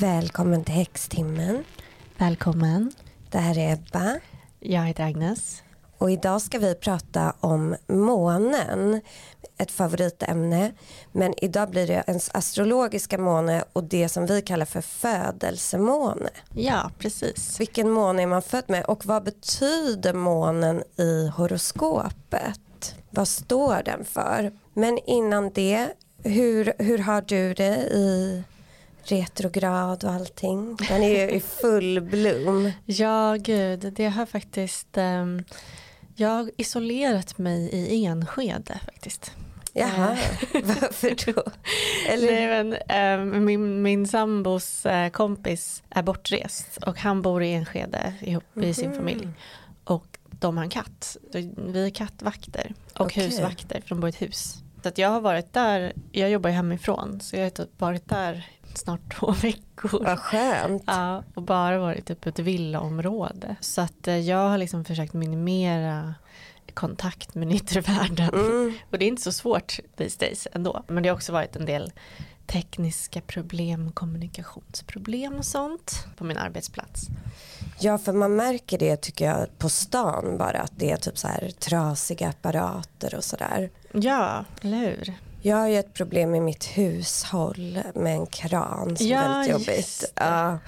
Välkommen till Häxtimmen. Välkommen. Det här är Ebba. Jag heter Agnes. Och idag ska vi prata om månen, ett favoritämne. Men idag blir det ens astrologiska måne och det som vi kallar för födelsemåne. Ja, precis. Vilken måne är man född med och vad betyder månen i horoskopet? Vad står den för? Men innan det, hur, hur har du det i retrograd och allting? Den är ju i full bloom. Ja, gud, det har faktiskt... Um, jag har isolerat mig i Enskede faktiskt. Jaha, varför då? Eller? Nej, men, um, min, min sambos uh, kompis är bortrest och han bor i Enskede ihop mm -hmm. sin familj. Och de har en katt. Vi är kattvakter och okay. husvakter, för de bor i ett hus. Så att jag har varit där, jag jobbar ju hemifrån, så jag har typ varit där snart två veckor. Vad skönt. Ja, och bara varit typ ett villaområde. Så att eh, jag har liksom försökt minimera kontakt med yttre världen. Mm. Och det är inte så svårt these days ändå. Men det har också varit en del tekniska problem, kommunikationsproblem och sånt på min arbetsplats. Ja, för man märker det tycker jag på stan bara att det är typ så här trasiga apparater och sådär. Ja, eller hur? Jag har ju ett problem i mitt hushåll med en kran som ja, är väldigt jobbigt. Ja,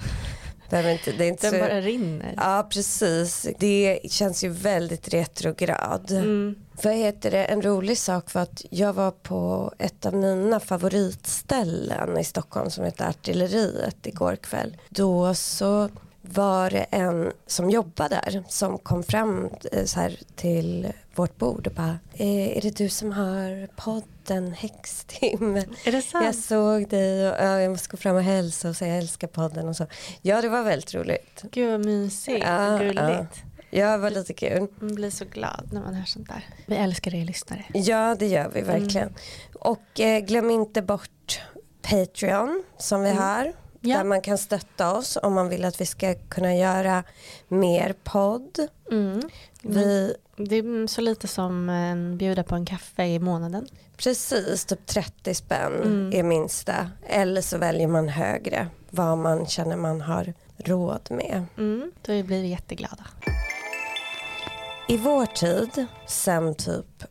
inte, det är inte Den så, bara rinner. Ja precis. Det känns ju väldigt retrograd. Mm. Vad heter det, en rolig sak var att jag var på ett av mina favoritställen i Stockholm som heter Artilleriet igår kväll. Då så var det en som jobbade där som kom fram eh, så här till vårt bord och bara eh, är det du som har podden Häxtim? Är det sant? Jag såg dig och ja, jag måste gå fram och hälsa och säga jag älskar podden och så. Ja det var väldigt roligt. Gud vad mysigt ja, gulligt. Ja. Ja, det var lite kul. Man blir så glad när man hör sånt där. Vi älskar er lyssnare. Ja, det gör vi verkligen. Mm. Och eh, glöm inte bort Patreon som vi mm. har ja. där man kan stötta oss om man vill att vi ska kunna göra mer podd. Mm. Vi, det är så lite som en bjuda på en kaffe i månaden. Precis, typ 30 spänn mm. är minsta. Eller så väljer man högre vad man känner man har råd med. Mm, då blir vi jätteglada. I vår tid, sen typ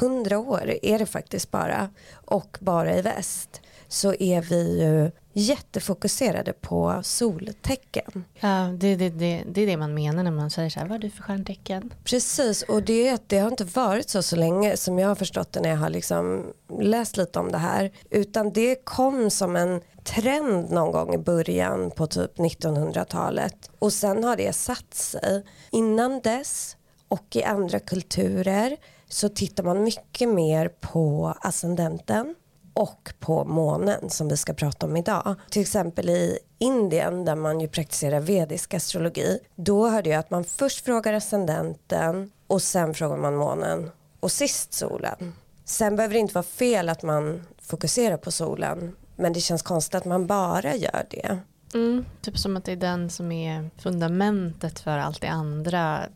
100 år är det faktiskt bara och bara i väst så är vi ju jättefokuserade på soltecken. Ja, det, det, det, det är det man menar när man säger så här, vad är du för stjärntecken? Precis, och det, det har inte varit så så länge som jag har förstått det när jag har liksom läst lite om det här. Utan det kom som en trend någon gång i början på typ 1900-talet. Och sen har det satt sig. Innan dess och i andra kulturer så tittar man mycket mer på ascendenten och på månen som vi ska prata om idag. Till exempel i Indien där man ju praktiserar vedisk astrologi. Då hörde jag att man först frågar ascendenten och sen frågar man månen och sist solen. Sen behöver det inte vara fel att man fokuserar på solen men det känns konstigt att man bara gör det. Mm, typ som att det är den som är fundamentet för allt det andra.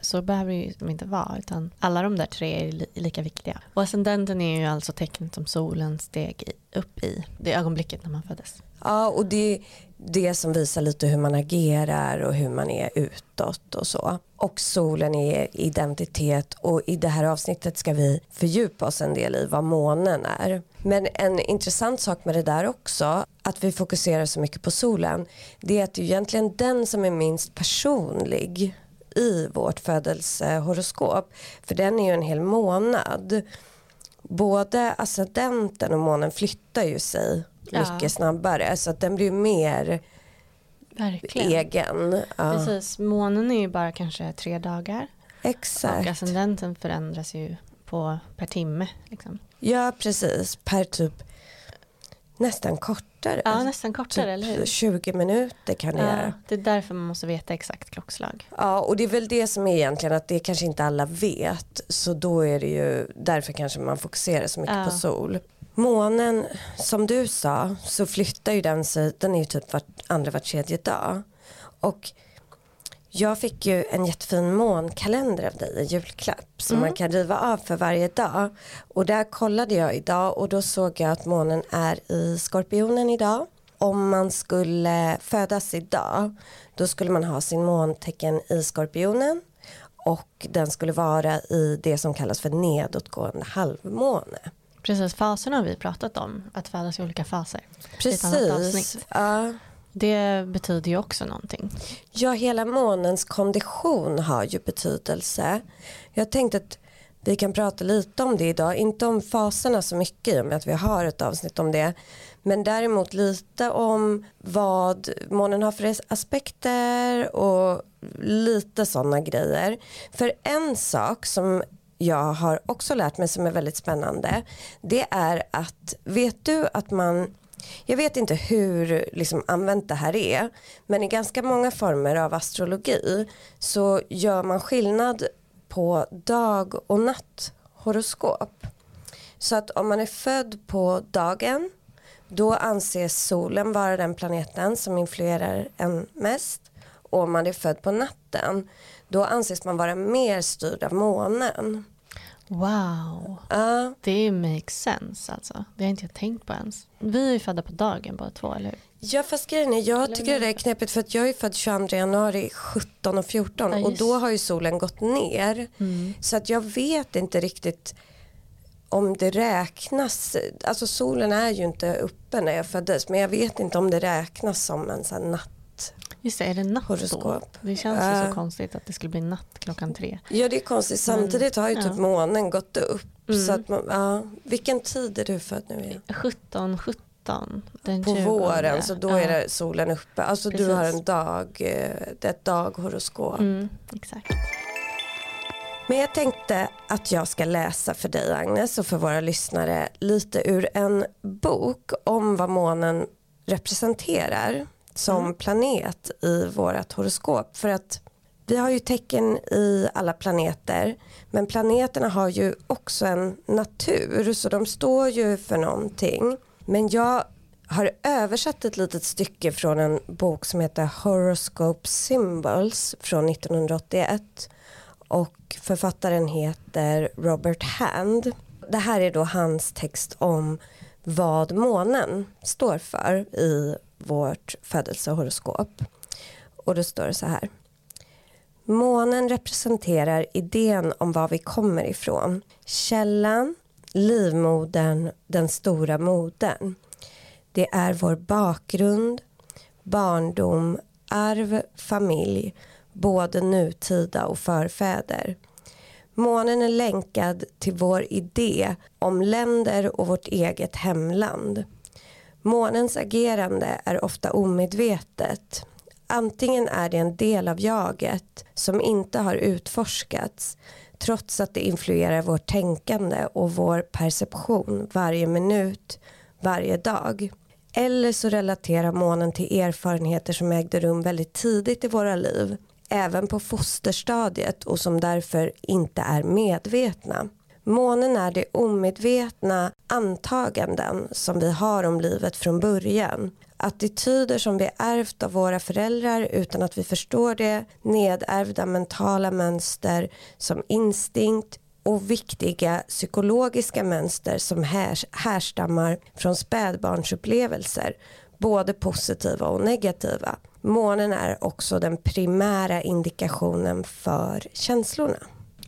Så behöver det ju inte vara. Utan alla de där tre är lika viktiga. Och ascendenten är ju alltså tecknet som solen steg upp i. Det ögonblicket när man föddes. Ja, och det är det som visar lite hur man agerar och hur man är utåt och så. Och solen är identitet och i det här avsnittet ska vi fördjupa oss en del i vad månen är. Men en intressant sak med det där också, att vi fokuserar så mycket på solen, det är att det är egentligen den som är minst personlig i vårt födelsehoroskop. För den är ju en hel månad. Både ascendenten och månen flyttar ju sig ja. mycket snabbare så att den blir mer Verkligen. egen. Ja. Precis, månen är ju bara kanske tre dagar. Exakt. Och ascendenten förändras ju på per timme. Liksom. Ja precis, per typ nästan kortare. Ja nästan kortare, typ eller hur? 20 minuter kan det ja, göra. Det är därför man måste veta exakt klockslag. Ja och det är väl det som är egentligen att det kanske inte alla vet. Så då är det ju därför kanske man fokuserar så mycket ja. på sol. Månen, som du sa, så flyttar ju den sig, den är ju typ vart andra, var tredje dag. Och Jag fick ju en jättefin månkalender av dig i julklapp som Mm. man kan riva av för varje dag. Och där kollade jag idag och då såg jag att månen är i Skorpionen idag. Om man skulle födas idag då skulle man ha sin måntecken i Skorpionen och den skulle vara i det som kallas för nedåtgående halvmåne. Precis, faserna har vi pratat om, att födas i olika faser. Precis. Ja. Det betyder ju också någonting. Ja, hela månens kondition har ju betydelse. Jag tänkte att vi kan prata lite om det idag, inte om faserna så mycket i och med att vi har ett avsnitt om det. Men däremot lite om vad månen har för aspekter och lite sådana grejer. För en sak som jag har också lärt mig som är väldigt spännande det är att vet du att man jag vet inte hur liksom, använt det här är men i ganska många former av astrologi så gör man skillnad på dag och natt horoskop Så att om man är född på dagen då anses solen vara den planeten som influerar en mest. Och om man är född på natten då anses man vara mer styrd av månen. Wow, Ja, det makes sense alltså. Det har inte jag tänkt på ens. Vi är ju födda på dagen båda två, eller hur? Ja fast grejen är, jag tycker det är knepigt för att jag är född 22 januari 17 och 14 Ja, och då har ju solen gått ner. Så att jag vet inte riktigt om det räknas, alltså solen är ju inte uppe när jag föddes men jag vet inte om det räknas som en sån natt. Just det, är det natt då? Horoskop. Det känns ju Ja. så konstigt att det skulle bli natt klockan tre. Ja det är konstigt, samtidigt har ju ja. typ månen gått upp. Mm. Så att man, ja. Vilken tid är du född nu igen? 17, 17. Den På 20. våren så då Ja. är det solen uppe. Alltså du har Precis. en dag, eh, det är ett daghoroskop. Mm, exakt. Men jag tänkte att jag ska läsa för dig Agnes och för våra lyssnare lite ur en bok om vad månen representerar som planet i vårat horoskop. För att vi har ju tecken i alla planeter men planeterna har ju också en natur så de står ju för någonting. Men jag har översatt ett litet stycke från en bok som heter Horoscope Symbols från 1981 och författaren heter Robert Hand. Det här är då hans text om vad månen står för i vårt födelsehoroskop. Och då står det så här. Månen representerar idén om var vi kommer ifrån. Källan, livmodern, den stora modern. Det är vår bakgrund, barndom, arv, familj, både nutida och förfäder. Månen är länkad till vår idé om länder och vårt eget hemland. Månens agerande är ofta omedvetet. Antingen är det en del av jaget som inte har utforskats trots att det influerar vårt tänkande och vår perception varje minut, varje dag. Eller så relaterar månen till erfarenheter som ägde rum väldigt tidigt i våra liv, även på fosterstadiet och som därför inte är medvetna. Månen är det omedvetna antaganden som vi har om livet från början. Attityder som vi ärvt av våra föräldrar utan att vi förstår det, nedärvda mentala mönster som instinkt och viktiga psykologiska mönster som härstammar från spädbarnsupplevelser, både positiva och negativa. Månen är också den primära indikationen för känslorna.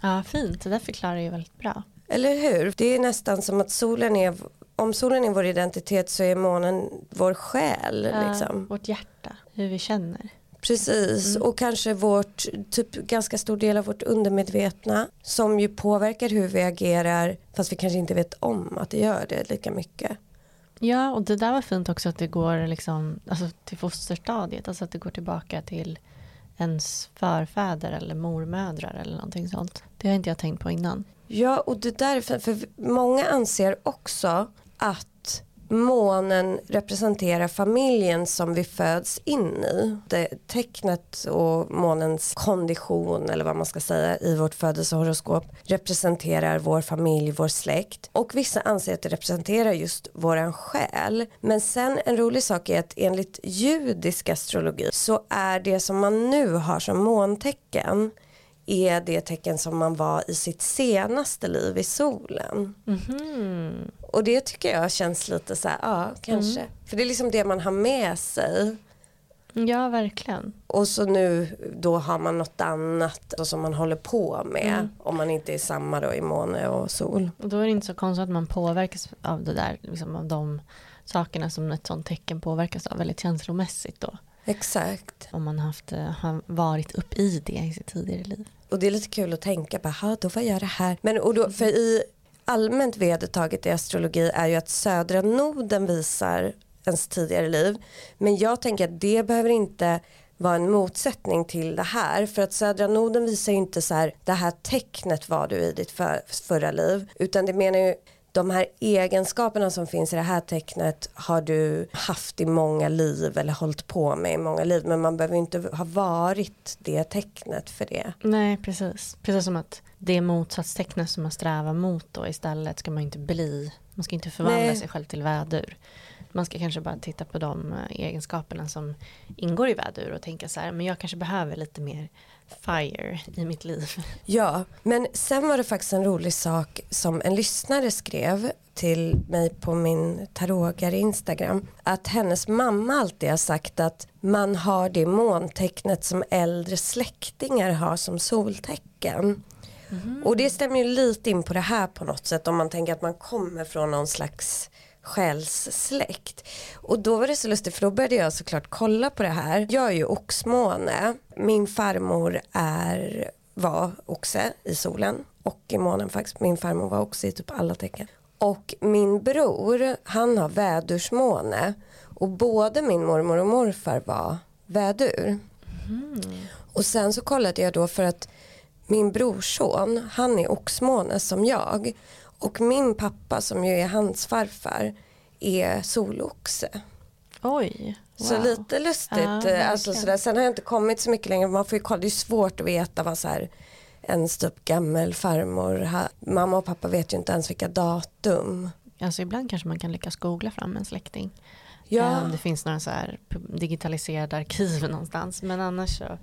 Ja, fint. Det där förklarar ju väldigt bra. Eller hur? Det är nästan som att solen är, om solen är vår identitet så är månen vår själ. Ja, Liksom. Vårt hjärta, hur vi känner. Precis, och kanske vårt, typ ganska stor del av vårt undermedvetna som ju påverkar hur vi agerar fast vi kanske inte vet om att det gör det lika mycket. Ja, och det där var fint också att det går liksom, alltså till fosterstadiet, alltså att det går tillbaka till ens förfäder eller mormödrar eller någonting sånt. Det har inte jag tänkt på innan. Ja, och det där, för, för många anser också att månen representerar familjen som vi föds in i. Det tecknet och månens kondition eller vad man ska säga i vårt födelsehoroskop representerar vår familj, vår släkt och vissa anser att det representerar just våran själ. Men sen en rolig sak är att enligt judisk astrologi så är det som man nu har som måntecken är det tecken som man var i sitt senaste liv i solen. Mhm. Och det tycker jag känns lite så här, ja kanske. För det är liksom det man har med sig. Ja, verkligen. Och så nu då har man något annat som man håller på med. Mm. Om man inte är samma då i måne och sol. Och då är det inte så konstigt att man påverkas av det där, liksom av de sakerna som ett sånt tecken påverkas av väldigt känslomässigt då. Exakt. Om man haft, eh, har varit upp i det i sitt tidigare liv. Och det är lite kul att tänka på, "Ha, då vad gör det här? Men och då, för i allmänt vedertaget i astrologi är ju att södra noden visar ens tidigare liv. Men jag tänker att det behöver inte vara en motsättning till det här. För att södra noden visar ju inte så här, det här tecknet var du i ditt för, förra liv. Utan det menar ju de här egenskaperna som finns i det här tecknet har du haft i många liv eller hållit på med i många liv. Men man behöver inte ha varit det tecknet för det. Nej, precis. Precis som att det motsatstecknet som man strävar mot då istället ska man inte bli. Man ska inte förvandla Nej. sig själv till vädur. Man ska kanske bara titta på de eh, egenskaperna som ingår i vädur och tänka så här, men jag kanske behöver lite mer fire i mitt liv. Ja, men sen var det faktiskt en rolig sak som en lyssnare skrev till mig på min tarotgare Instagram. Att hennes mamma alltid har sagt att man har det måntecknet som äldre släktingar har som soltecken. Och det stämmer ju lite in på det här på något sätt om man tänker att man kommer från någon slags själssläkt. Och då var det så lustigt för då började jag såklart kolla på det här. Jag är ju oxmåne. Min farmor är, var oxe i solen och i månen faktiskt. Min farmor var oxe i typ alla tecken. Och min bror han har vädursmåne och både min mormor och morfar var vädur. Och sen så kollade jag då för att min brorson, han är oxmåne som jag. Och min pappa som ju är hans farfar är soloxe. Oj, Så wow. lite lustigt. Ja, eh, alltså sådär. Sen har jag inte kommit så mycket längre. Man får ju kolla, det är svårt att veta vad så här, ens typ gammel farmor, mamma och pappa vet ju inte ens vilka datum. Alltså ibland kanske man kan lyckas googla fram en släkting. Ja, Eh, Om det finns några så här digitaliserade arkiv någonstans. Men annars så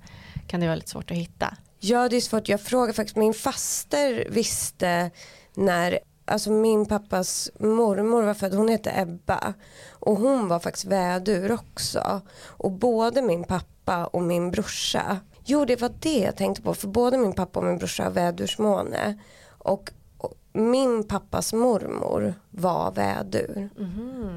kan det vara lite svårt att hitta. Ja det är svårt, jag frågar faktiskt, min faster visste när, alltså min pappas mormor var född, hon hette Ebba och hon var faktiskt vädur också och både min pappa och min brorsa, jo det var det jag tänkte på för både min pappa och min brorsa har vädursmåne och, min pappas mormor var vädur.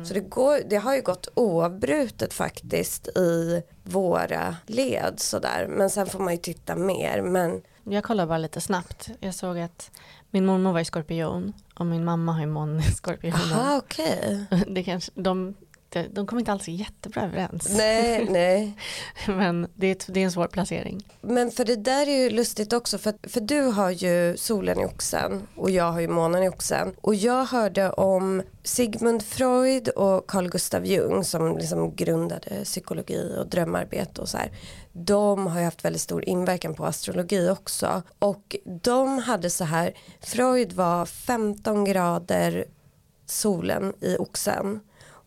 Så det, går, det har ju gått oavbrutet faktiskt i våra led sådär. Men sen får man ju titta mer. Men Jag kollar bara lite snabbt. Jag såg att min mormor var i skorpion och min mamma har ju månen i skorpion. aha okej. Det kanske, de, de, de kommer inte alls jättebra överens. Nej, nej. Men det är, det är en svår placering. Men för det där är ju lustigt också för, för du har ju solen i oxen och jag har ju månen i oxen. Och jag hörde om Sigmund Freud och Carl Gustav Jung som liksom grundade psykologi och drömarbete och så här. De har ju haft väldigt stor inverkan på astrologi också. Och de hade så här, Freud var 15 grader solen i oxen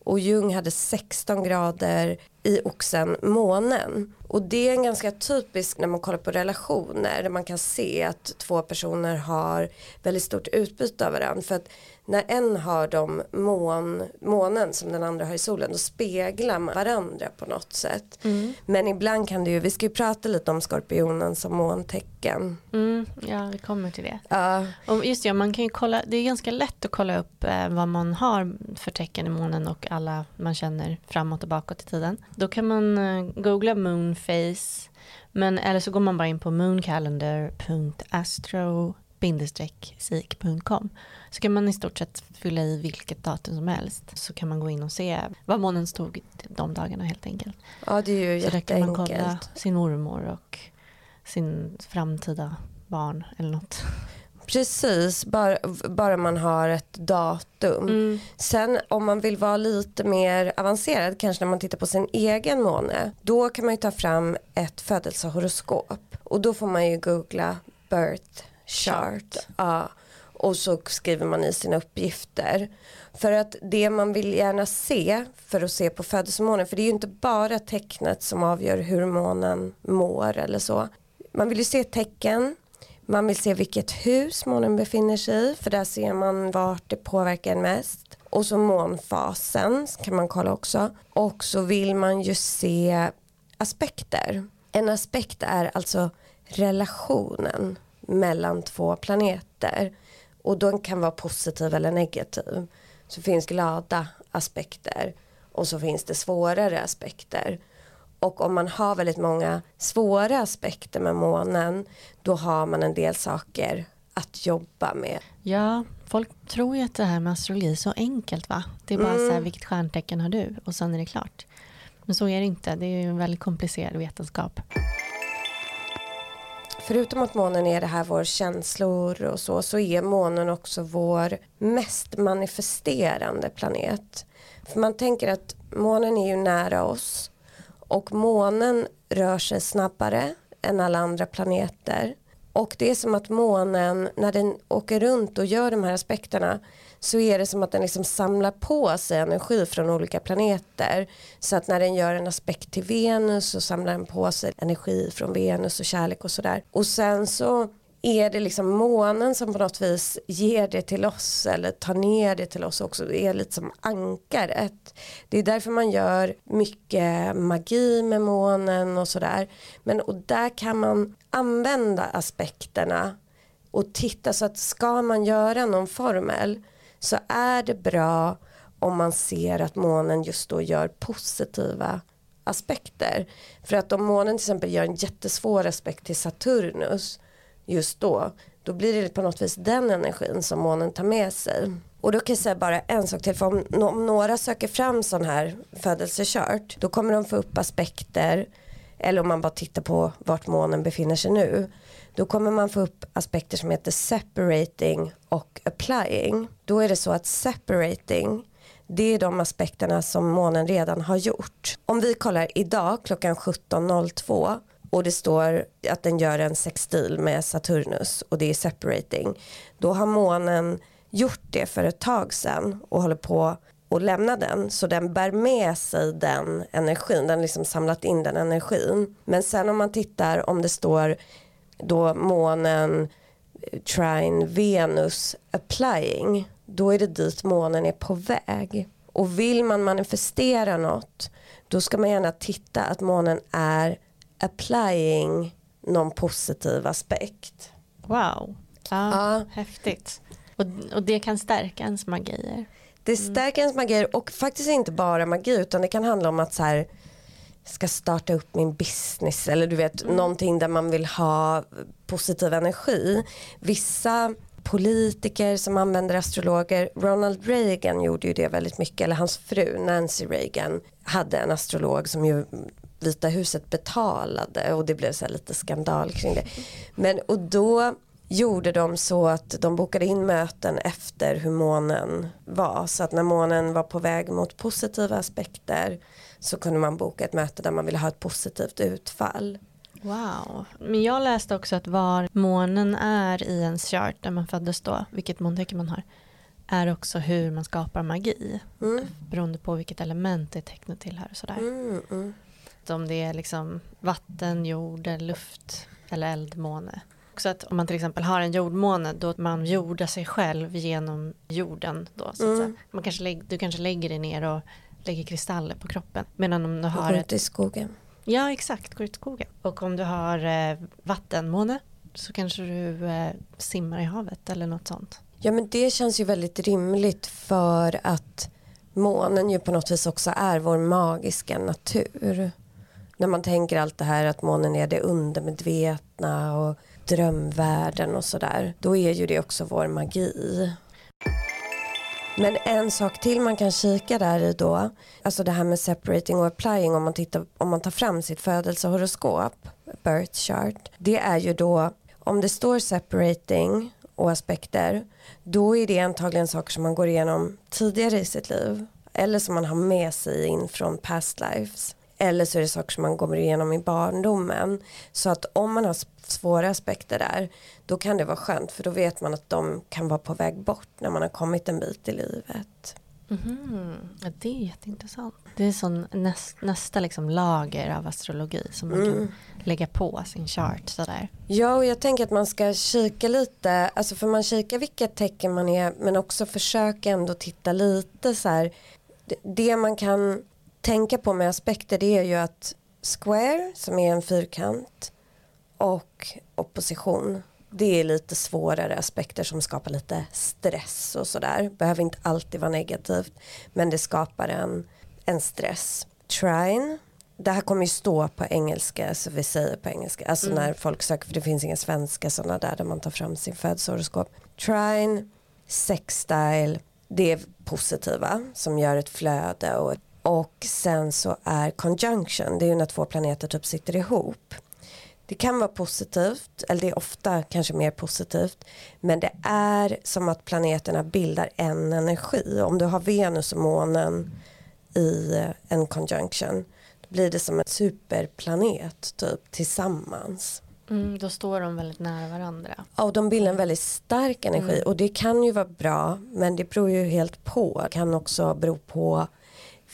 och Jung hade 16 grader i oxen månen. Och det är en ganska typisk när man kollar på relationer där man kan se att två personer har väldigt stort utbyte av varandra. För att när en har de mån, månen som den andra har i solen då speglar man varandra på något sätt. Men ibland kan det ju, vi ska ju prata lite om skorpionen som måntecken. Mm, ja, vi kommer till det. Ja, Och just ja, man kan ju kolla, det är ganska lätt att kolla upp eh, vad man har för tecken i månen och alla man känner framåt och bakåt i tiden. Då kan man eh, googla moonface, men eller så går man bara in på bindestreck sik.com så kan man i stort sett fylla i vilket datum som helst så kan man gå in och se vad månen stod de dagarna helt enkelt. ja det är ju Så där kan man kolla sin mormor och sin framtida barn eller något. Precis, bara, bara man har ett datum. Mm. Sen om man vill vara lite mer avancerad, kanske när man tittar på sin egen måne, då kan man ju ta fram ett födelsehoroskop. Och då får man ju googla birth chart. Ja. Och så skriver man i sina uppgifter. För att det man vill gärna se för att se på födelsemånen, för det är ju inte bara tecknet som avgör hur månen mår eller så. Man vill ju se tecken, man vill se vilket hus månen befinner sig i, för där ser man vart det påverkar mest. Och så månfasen kan man kolla också. Och så vill man ju se aspekter. En aspekt är alltså relationen mellan två planeter. Och den kan vara positiv eller negativ. Så finns glada aspekter och så finns det svårare aspekter. Och om man har väldigt många svåra aspekter med månen då har man en del saker att jobba med. Ja, folk tror ju att det här med astrologi är så enkelt va? Det är bara Mm. så här, vilket stjärntecken har du? Och sen är det klart. Men så är det inte, det är ju en väldigt komplicerad vetenskap. Förutom att månen är det här vår känslor och så, så är månen också vår mest manifesterande planet. För man tänker att månen är ju nära oss och månen rör sig snabbare än alla andra planeter. Och det är som att månen, när den åker runt och gör de här aspekterna så är det som att den liksom samlar på sig energi från olika planeter. Så att när den gör en aspekt till Venus så samlar den på sig energi från Venus och kärlek och sådär. Och sen så är det liksom månen som på något vis ger det till oss eller tar ner det till oss också. Det är lite som ankaret. Det är därför man gör mycket magi med månen och sådär. Men och där kan man använda aspekterna och titta så att ska man göra någon formel så är det bra om man ser att månen just då gör positiva aspekter. För att om månen till exempel gör en jättesvår aspekt till Saturnus just då, då blir det på något vis den energin som månen tar med sig. Och då kan jag säga bara en sak till, för om, om några söker fram sån här födelsekört, då kommer de få upp aspekter, eller om man bara tittar på vart månen befinner sig nu, då kommer man få upp aspekter som heter separating och applying. Då är det så att separating det är de aspekterna som månen redan har gjort. Om vi kollar idag klockan 17.02 och det står att den gör en sextil med Saturnus och det är separating. Då har månen gjort det för ett tag sedan och håller på att lämna den så den bär med sig den energin, den liksom samlat in den energin. Men sen om man tittar om det står då månen eh, trine Venus applying då är det dit månen är på väg. Och vill man manifestera något då ska man gärna titta att månen är applying någon positiv aspekt. Wow, ja, Ja. häftigt. Och, och det kan stärka ens magier. Det stärker ens magi och faktiskt inte bara magi utan det kan handla om att så här ska starta upp min business eller du vet någonting där man vill ha positiv energi. Vissa politiker som använder astrologer, Ronald Reagan gjorde ju det väldigt mycket, eller hans fru Nancy Reagan hade en astrolog som ju Vita huset betalade och det blev så lite skandal kring det. Men och då gjorde de så att de bokade in möten efter hur månen var. Så att när månen var på väg mot positiva aspekter så kunde man boka ett möte där man ville ha ett positivt utfall. Wow. Men jag läste också att var månen är i ens chart där man föddes då, vilket måntecken man har, är också hur man skapar magi. Mm. Beroende på vilket element det tecknet tillhör. och Sådär. Mm, mm. Om det är liksom vatten, jord, luft eller eldmåne. Så att om man till exempel har en jordmåne då man jordar sig själv genom jorden. Då, så Mm. säga. Man kanske du kanske lägger dig ner och lägger kristaller på kroppen. Medan om du Och har går ut i skogen. Ja, exakt. Går ut i skogen. Och om du har eh, vattenmåne så kanske du eh, simmar i havet eller något sånt. Ja men det känns ju väldigt rimligt för att månen ju på något vis också är vår magiska natur. När man tänker allt det här att månen är det undermedvetna och drömvärlden och sådär. Då är ju det också vår magi. Men en sak till man kan kika där i då, alltså det här med separating och applying om man, tittar, om man tar fram sitt födelsehoroskop, birth chart, det är ju då om det står separating och aspekter då är det antagligen saker som man går igenom tidigare i sitt liv eller som man har med sig in från past lives eller så är det saker som man går igenom i barndomen. Så att om man har svåra aspekter där då kan det vara skönt för då vet man att de kan vara på väg bort när man har kommit en bit i livet. Mm, det är jätteintressant. Det är sån näst, nästa liksom lager av astrologi som man mm. kan lägga på sin chart sådär. Ja och jag tänker att man ska kika lite, alltså för man kikar vilket tecken man är men också försöka ändå titta lite så här. Det man kan tänka på med aspekter det är ju att square som är en fyrkant och opposition det är lite svårare aspekter som skapar lite stress och sådär. Behöver inte alltid vara negativt men det skapar en, en stress. Trine, det här kommer ju stå på engelska så vi säger på engelska. Alltså mm. när folk söker för det finns inga svenska sådana där där man tar fram sin födelsehoroskop. Trine, sextile, det är positiva som gör ett flöde och, och sen så är conjunction, det är ju när två planeter typ sitter ihop. Det kan vara positivt, eller det är ofta kanske mer positivt. Men det är som att planeterna bildar en energi. Om du har Venus och månen i en conjunction då blir det som en superplanet typ tillsammans. Mm, då står de väldigt nära varandra. Ja, och de bildar en väldigt stark energi mm. och det kan ju vara bra men det beror ju helt på. Det kan också bero på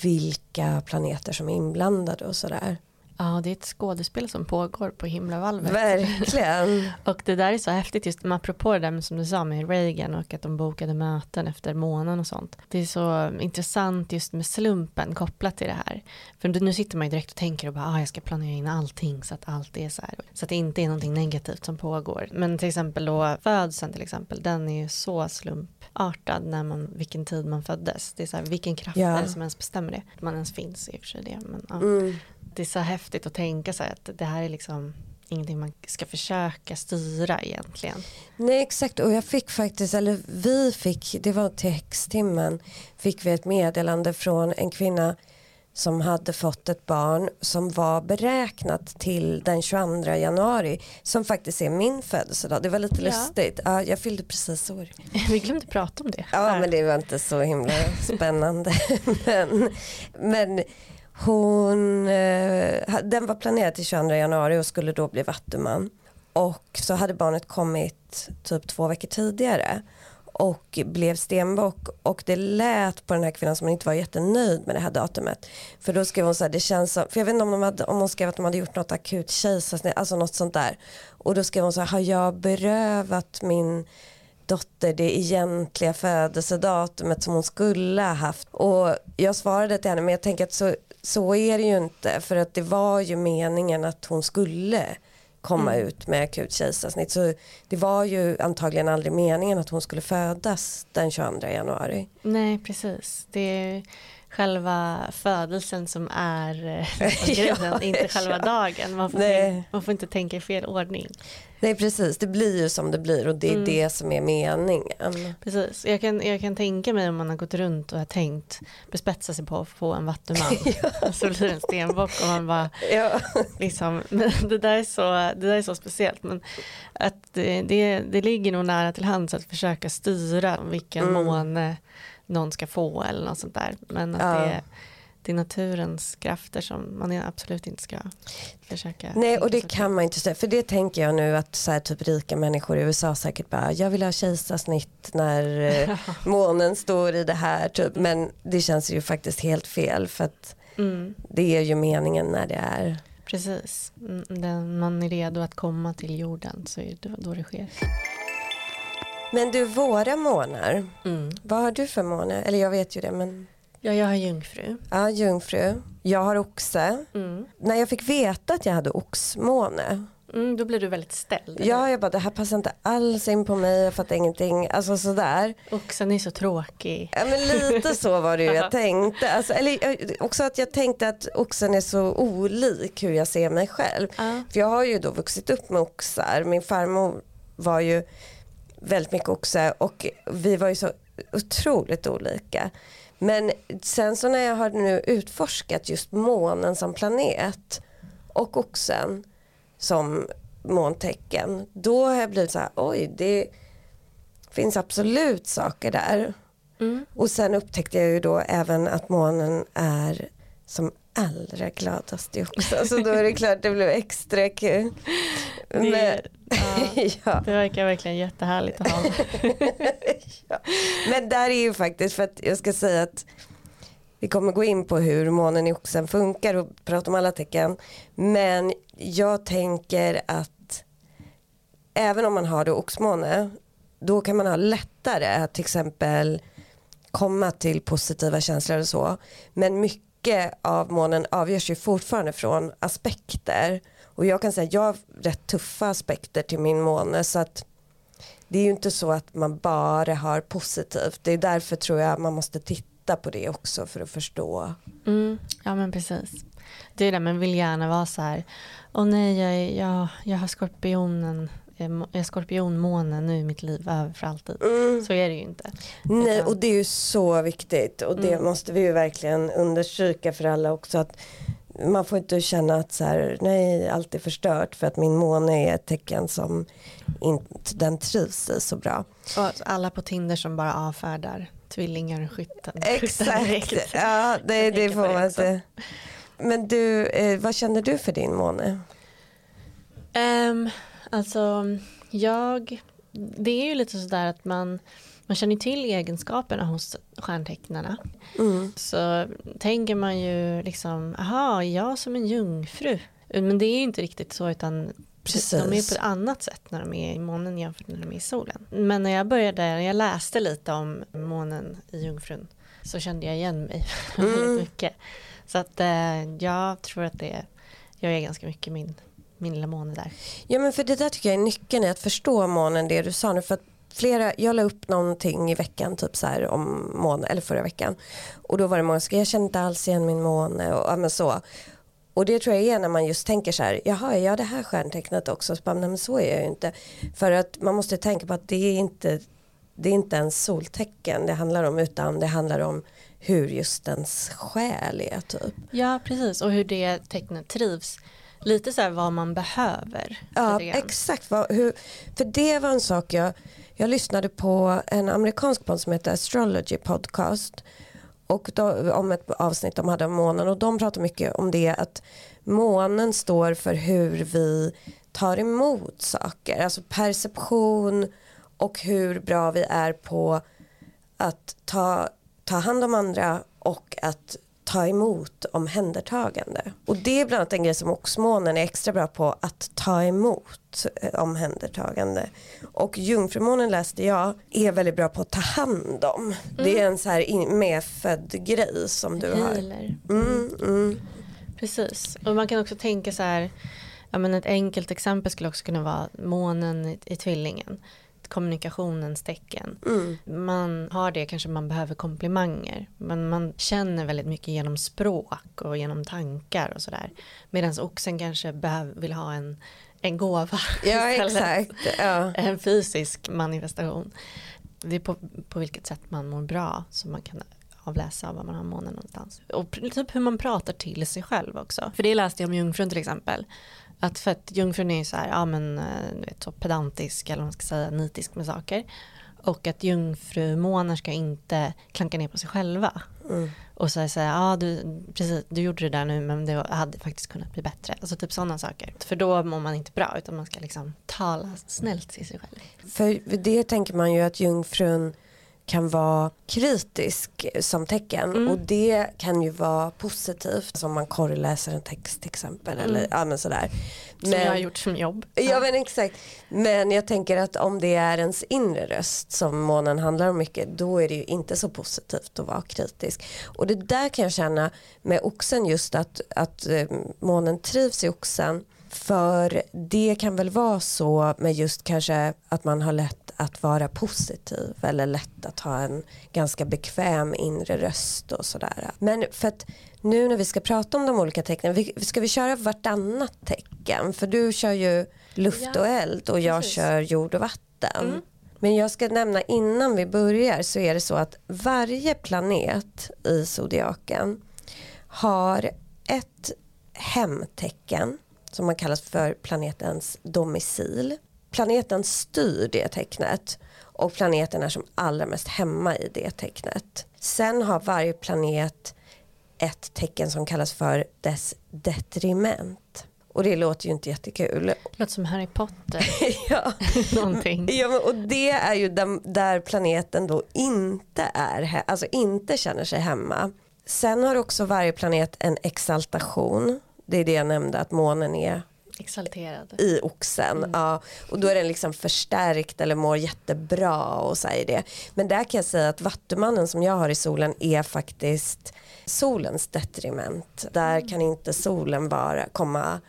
vilka planeter som är inblandade och sådär. Ja, det är ett skådespel som pågår på himlavalvet. Verkligen. och det där är så häftigt, just apropå det där som du sa med Reagan och att de bokade möten efter månen och sånt. Det är så intressant just med slumpen kopplat till det här. För nu sitter man ju direkt och tänker och bara, ah, jag ska planera in allting så att allt är så här. Så att det inte är någonting negativt som pågår. Men till exempel då födseln till exempel, den är ju så slumpartad när man, vilken tid man föddes. Det är så här, vilken kraft ja. är det som ens bestämmer det? Man ens finns i och för sig det. Men, ja. mm det är så häftigt att tänka sig att det här är liksom ingenting man ska försöka styra egentligen. Nej exakt och jag fick faktiskt, eller vi fick, det var till häxtimmen, fick vi ett meddelande från en kvinna som hade fått ett barn som var beräknat till den 22 januari som faktiskt är min födelsedag. Det var lite ja. lustigt. Ja, jag fyllde precis år. Vi glömde prata om det. Ja men det var inte så himla spännande. men, men hon, eh, den var planerad till 22 januari och skulle då bli vattuman. Och så hade barnet kommit typ två veckor tidigare och blev stenbock och det lät på den här kvinnan som hon inte var jättenöjd med det här datumet. För då skrev hon så här, det känns som, för jag vet inte om, de hade, om hon skrev att de hade gjort något akut kejsarsnitt, alltså något sånt där. Och då skrev hon så här, har jag berövat min dotter det egentliga födelsedatumet som hon skulle ha haft. Och jag svarade till henne men jag tänker att så, så är det ju inte för att det var ju meningen att hon skulle komma mm. ut med akut kejsarsnitt. Så det var ju antagligen aldrig meningen att hon skulle födas den 22 januari. Nej precis. Det är själva födelsen som är eh, grejen, ja, inte själva dagen. Man får, inte, man får inte tänka i fel ordning. Nej precis, det blir ju som det blir och det är mm. det som är meningen. Precis, jag kan, jag kan tänka mig om man har gått runt och har tänkt bespetsa sig på att få en vattuman. ja. Så blir det en stenbock och man bara, ja. liksom, det, där är så, det där är så speciellt. Men att det, det, det ligger nog nära till hands att försöka styra vilken mm. måne någon ska få eller något sånt där. Men att ja. det, det är naturens krafter som man absolut inte ska försöka. Nej och det kan man inte säga. För det tänker jag nu att så här, typ rika människor i USA säkert bara jag vill ha kejsarsnitt när eh, månen står i det här typ. Men det känns ju faktiskt helt fel för att mm. det är ju meningen när det är. Precis, när mm, man är redo att komma till jorden så är det då det sker. Men du, våra månar, mm. vad har du för måne? Eller jag vet ju det men Ja, jag har jungfru. Ja, jungfru. Jag har oxe. Mm. När jag fick veta att jag hade oxmåne Mm, då blir du väldigt ställd. Ja, jag bara det här passar inte alls in på mig, jag fattar ingenting. Alltså sådär. Oxen är så tråkig. Ja men lite så var det ju jag tänkte. Alltså, eller också att jag tänkte att oxen är så olik hur jag ser mig själv. Uh. För jag har ju då vuxit upp med oxar. Min farmor var ju väldigt mycket oxe och vi var ju så otroligt olika. Men sen så när jag har nu utforskat just månen som planet och oxen som måntecken då har jag blivit så här oj det finns absolut saker där. Mm. Och sen upptäckte jag ju då även att månen är som allra gladast i också. Så då är det klart det blev extra kul. Men, Det, ja, ja. det verkar verkligen jättehärligt att ha. ja. Men där är ju faktiskt för att jag ska säga att vi kommer gå in på hur månen i oxen funkar och prata om alla tecken. Men jag tänker att även om man har då oxmåne då kan man ha lättare att till exempel komma till positiva känslor och så. Men mycket mycket av månen avgörs ju fortfarande från aspekter. Och jag kan säga att jag har rätt tuffa aspekter till min måne så att det är ju inte så att man bara har positivt. Det är därför tror jag man måste titta på det också för att förstå. Mm, ja men precis. Det är det, man vill gärna vara så här, åh nej jag, jag, jag har skorpionen, är skorpionmånen nu i mitt liv över för alltid. Så är det ju inte. Nej, och det är ju så viktigt och det Mm. måste vi ju verkligen understryka för alla också att man får inte känna att så här, nej allt är förstört för att min måne är ett tecken som inte den trivs i så bra. Och alla på Tinder som bara avfärdar tvillingar och skytten. Exakt, ja det, det får man inte. Men du, eh, vad känner du för din måne? Um, alltså, jag... Det är ju lite sådär att man, man känner till egenskaperna hos stjärntecknarna. Mm. Så tänker man ju liksom, aha, jag som en jungfru. Men det är ju inte riktigt så utan Precis. de är på ett annat sätt när de är i månen jämfört med när de är i solen. Men när jag började, när jag läste lite om månen i jungfrun så kände jag igen mig Mm. väldigt mycket. Så att eh, jag tror att det, jag är ganska mycket min, min lilla måne där. Ja men för det där tycker jag är nyckeln i att förstå månen det du sa nu för att flera, jag la upp någonting i veckan typ så här om månen, eller förra veckan och då var det många som skrev jag känner inte alls igen min måne och ja, men så och det tror jag är när man just tänker så här jaha är jag det här stjärntecknet också så bara, nej men så är jag ju inte för att man måste tänka på att det är inte det är inte en soltecken det handlar om utan det handlar om hur just ens själ är typ. Ja, precis. Och hur det tecknet trivs. Lite så här vad man behöver. Ja, exakt. Vad, hur, för det var en sak jag, jag lyssnade på en amerikansk podd som heter Astrology Podcast. Och då, om ett avsnitt de hade om månen och de pratar mycket om det att månen står för hur vi tar emot saker. Alltså perception och hur bra vi är på att ta, ta hand om andra och att ta emot omhändertagande. Och det är bland annat en grej som oxmånen är extra bra på att ta emot eh, omhändertagande. Och jungfrumånen läste jag är väldigt bra på att ta hand om. Det är en så här medfödd grej som du har. Mm, mm. Precis. Och man kan också tänka så här, ja men ett enkelt exempel skulle också kunna vara månen i, i tvillingen. Kommunikationens tecken. Mm. Man har det, kanske man behöver komplimanger. Men man känner väldigt mycket genom språk och genom tankar och sådär. Medan oxen kanske behöver, vill ha en, en gåva. Ja exakt. Ja. En fysisk manifestation. Det är på, på vilket sätt man mår bra som man kan avläsa var man har månen någonstans. Och typ hur man pratar till sig själv också. För det läste jag om jungfrun till exempel. Att för att jungfrun är ju så här, ja men eh, du vet, så pedantisk eller vad man ska säga, nitisk med saker. Och att jungfrumånar ska inte klanka ner på sig själva. Mm. Och så säga, ja du, precis, du gjorde det där nu men det hade faktiskt kunnat bli bättre. Alltså typ sådana saker. För då mår man inte bra utan man ska liksom tala snällt till sig själv. För det tänker man ju att jungfrun kan vara kritisk som tecken Mm. och det kan ju vara positivt som man korrläser en text till exempel eller ja men sådär. Som jag har gjort som jobb. Ja men exakt. Men jag tänker att om det är ens inre röst som månen handlar om mycket då är det ju inte så positivt att vara kritisk. Och det där kan jag känna med oxen just att, att eh, månen trivs i oxen. För det kan väl vara så med just kanske att man har lätt att vara positiv eller lätt att ha en ganska bekväm inre röst och sådär. Men för att nu när vi ska prata om de olika tecknen, ska vi köra vartannat tecken? För du kör ju luft och eld och jag precis. kör jord och vatten. Mm. Men jag ska nämna innan vi börjar så är det så att varje planet i zodiaken har ett hemtecken som man kallas för planetens domicil. planeten styr det tecknet och planeten är som allra mest hemma i det tecknet. Sen har varje planet ett tecken som kallas för dess detriment. Och det låter ju inte jättekul. Det låter som Harry Potter. ja. Någonting. Ja, och det är ju där, där planeten då inte är, alltså inte känner sig hemma. Sen har också varje planet en exaltation. Det är det jag nämnde att månen är Exalterad. i oxen. Mm. Ja, och då är den liksom förstärkt eller mår jättebra och säger det. Men där kan jag säga att vattumannen som jag har i solen är faktiskt solens detriment. Där mm. kan inte solen vara, komma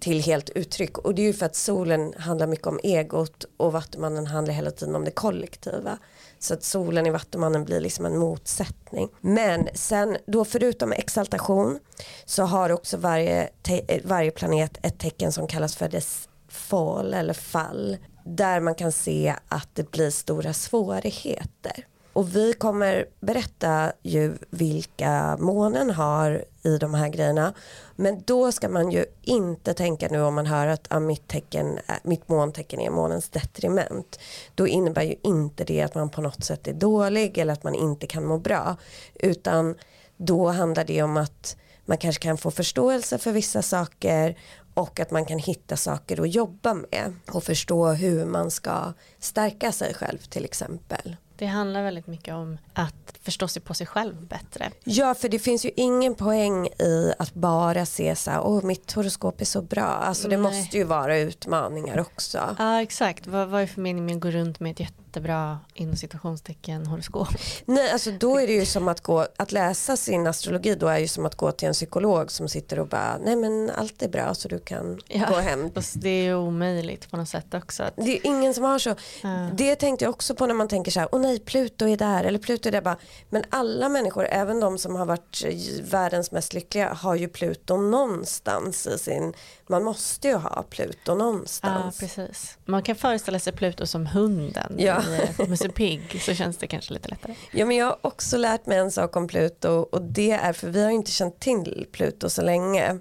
till helt uttryck och det är ju för att solen handlar mycket om egot och vattumannen handlar hela tiden om det kollektiva. Så att solen i vattumannen blir liksom en motsättning. Men sen då förutom exaltation så har också varje, eh, varje planet ett tecken som kallas för dess fall eller fall. Där man kan se att det blir stora svårigheter. Och vi kommer berätta ju vilka månen har i de här grejerna. Men då ska man ju inte tänka nu om man hör att ah, mitt, tecken, eh, mitt måntecken är månens detriment. Då innebär ju inte det att man på något sätt är dålig eller att man inte kan må bra. Utan då handlar det om att man kanske kan få förståelse för vissa saker och att man kan hitta saker att jobba med och förstå hur man ska stärka sig själv till exempel. Det handlar väldigt mycket om att förstå sig på sig själv bättre. Ja, för det finns ju ingen poäng i att bara se så här, åh mitt horoskop är så bra. Alltså det Nej. måste ju vara utmaningar också. Ja, exakt. Vad, vad är för mening med att gå runt med ett jättebra inom situationstecken horoskop? Nej, alltså då är det ju som att gå, att läsa sin astrologi då är ju som att gå till en psykolog som sitter och bara, nej men allt är bra så du kan ja, gå hem. Det är ju omöjligt på något sätt också. Att... Det är ingen som har så. Ja. Det tänkte jag också på när man tänker så här, åh nej Pluto är där eller Pluto är där bara, men alla människor, även de som har varit världens mest lyckliga har ju Pluto någonstans i sin, man måste ju ha Pluto någonstans. Ja, precis. Man kan föreställa sig Pluto som hunden ja. i Musse Pigg så känns det kanske lite lättare. Ja men jag har också lärt mig en sak om Pluto och det är för vi har inte känt till Pluto så länge.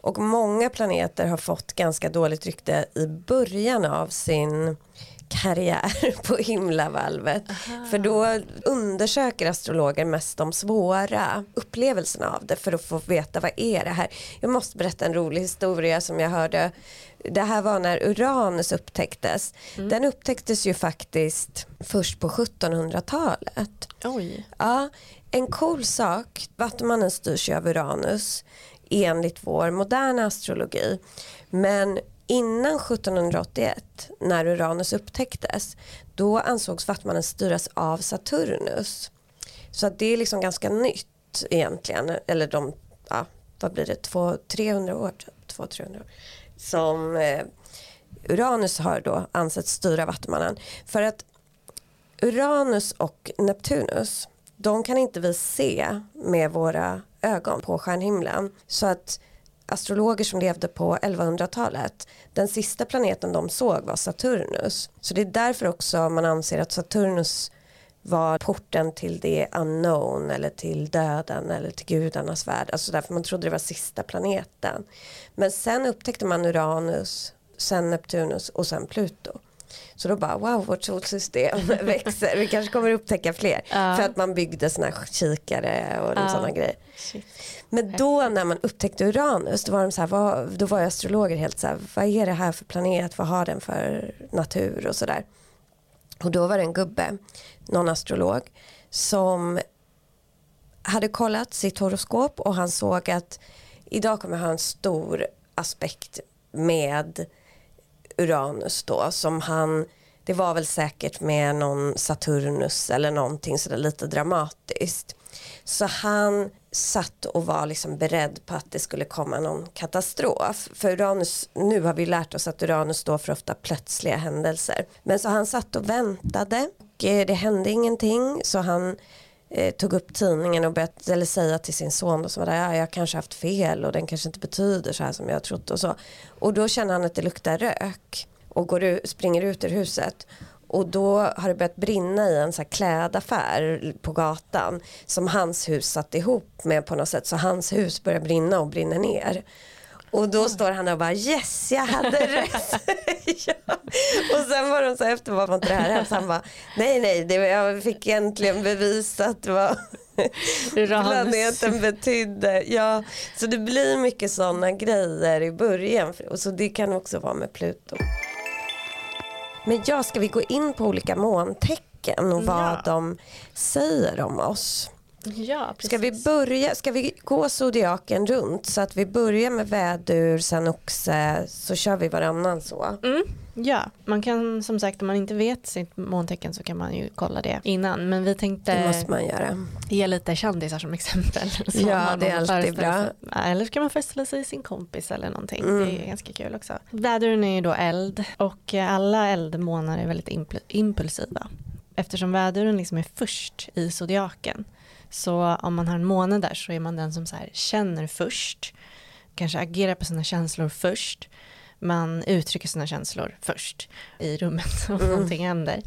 Och många planeter har fått ganska dåligt rykte i början av sin karriär på himlavalvet. Aha. För då undersöker astrologer mest de svåra upplevelserna av det för att få veta vad är det här. Jag måste berätta en rolig historia som jag hörde. Det här var när Uranus upptäcktes. Mm. Den upptäcktes ju faktiskt först på 1700-talet. Oj. Ja, en cool sak, Vattumannen styrs ju av Uranus enligt vår moderna astrologi. Men Innan 1781 när Uranus upptäcktes då ansågs Vattmannen styras av Saturnus. Så att det är liksom ganska nytt egentligen. Eller de, ja, vad blir det, två, 300 år, typ. två, 300 år. Som eh, Uranus har då ansetts styra Vattumannen. För att Uranus och Neptunus de kan inte vi se med våra ögon på stjärnhimlen. Så att astrologer som levde på 1100-talet den sista planeten de såg var Saturnus. Så det är därför också man anser att Saturnus var porten till det unknown eller till döden eller till gudarnas värld. Alltså därför man trodde det var sista planeten. Men sen upptäckte man Uranus, sen Neptunus och sen Pluto. Så då bara wow vårt solsystem växer. Vi kanske kommer upptäcka fler. Uh. För att man byggde såna kikare och uh. sådana grejer. Shit. Men då när man upptäckte Uranus då var, de så här, vad, då var astrologer helt så här, vad är det här för planet, vad har den för natur och sådär. Och då var det en gubbe, någon astrolog, som hade kollat sitt horoskop och han såg att idag kommer ha en stor aspekt med Uranus då som han det var väl säkert med någon Saturnus eller någonting sådär lite dramatiskt. Så han satt och var liksom beredd på att det skulle komma någon katastrof. För Uranus, nu har vi lärt oss att Uranus står för ofta plötsliga händelser. Men så han satt och väntade och eh, det hände ingenting så han eh, tog upp tidningen och började eller säga till sin son då, som var där, ja, jag kanske haft fel och den kanske inte betyder så här som jag trott och så. Och då känner han att det luktar rök och går springer ut ur huset och då har det börjat brinna i en så klädaffär på gatan som hans hus satt ihop med på något sätt så hans hus börjar brinna och brinner ner. Och då står han och bara yes jag hade rätt. ja. Och sen var de så efter var inte det här hemskt? Han bara nej nej det, jag fick egentligen bevisat vad planeten betydde. Ja, så det blir mycket sådana grejer i början. Och så det kan också vara med Pluto. Men ja, ska vi gå in på olika måntecken och vad Ja. de säger om oss? Ja, precis. Ska vi börja, ska vi gå zodiaken runt så att vi börjar med vädur, sen oxe, så kör vi varannan så. Mm, ja, man kan som sagt om man inte vet sitt måntecken så kan man ju kolla det innan. Men vi tänkte Det måste man göra. ge lite kändisar som exempel. Så Ja, det är alltid bra. Eller så kan man föreställa sig sin kompis eller någonting. Mm. Det är ganska kul också. Väduren är ju då eld och alla eldmånar är väldigt impulsiva. Eftersom väduren liksom är först i zodiaken så om man har en måne där så är man den som så känner först, kanske agerar på sina känslor först, man uttrycker sina känslor först i rummet om Mm. någonting händer.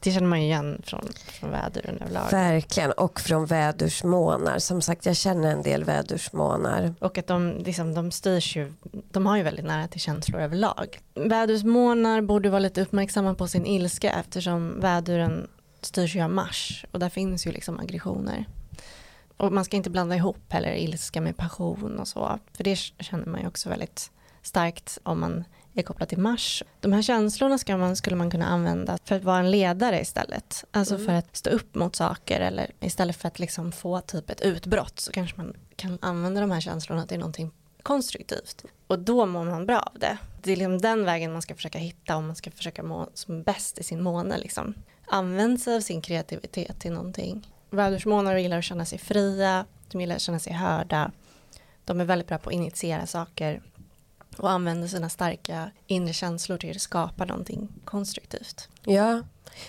Det känner man ju igen från, från väduren överlag. Verkligen, och från vädursmånar. Som sagt, jag känner en del vädursmånar. Och att de, liksom, de styrs ju, de har ju väldigt nära till känslor överlag. Vädursmånar borde vara lite uppmärksamma på sin ilska eftersom väduren styrs ju av Mars och där finns ju liksom aggressioner. Och man ska inte blanda ihop heller ilska med passion och så. För det känner man ju också väldigt starkt om man är kopplad till Mars. De här känslorna ska man, skulle man kunna använda för att vara en ledare istället. Alltså Mm. för att stå upp mot saker eller istället för att liksom få typ ett utbrott så kanske man kan använda de här känslorna till någonting konstruktivt. Och då mår man bra av det. Det är liksom den vägen man ska försöka hitta om man ska försöka må som bäst i sin måne. Liksom. Använd sig av sin kreativitet till någonting. Vädersmånar gillar att känna sig fria, de gillar att känna sig hörda. De är väldigt bra på att initiera saker och använder sina starka inre känslor till att skapa någonting konstruktivt. Ja,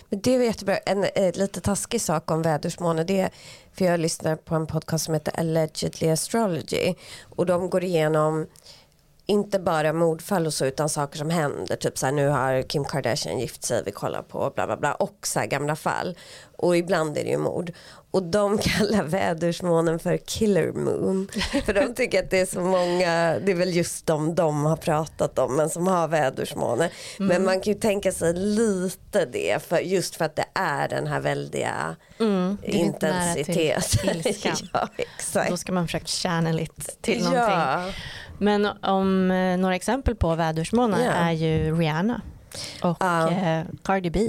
men det var jättebra. En en lite taskig sak om vädersmåne det är, för jag lyssnar på en podcast som heter Allegedly Astrology och de går igenom inte bara mordfall och så utan saker som händer. Typ så här, nu har Kim Kardashian gift sig, vi kollar på bla bla bla och så här gamla fall. Och ibland är det ju mord. Och de kallar vädersmånen för killer moon. För de tycker att det är så många, det är väl just de de har pratat om men som har vädersmåne. Men man kan ju tänka sig lite det för, just för att det är den här väldiga Mm, intensiteten. ja exakt. Då ska man försöka tjäna lite till någonting. Ja. Men om eh, några exempel på vädersmånar Ja. är ju Rihanna och Ja. eh, Cardi B.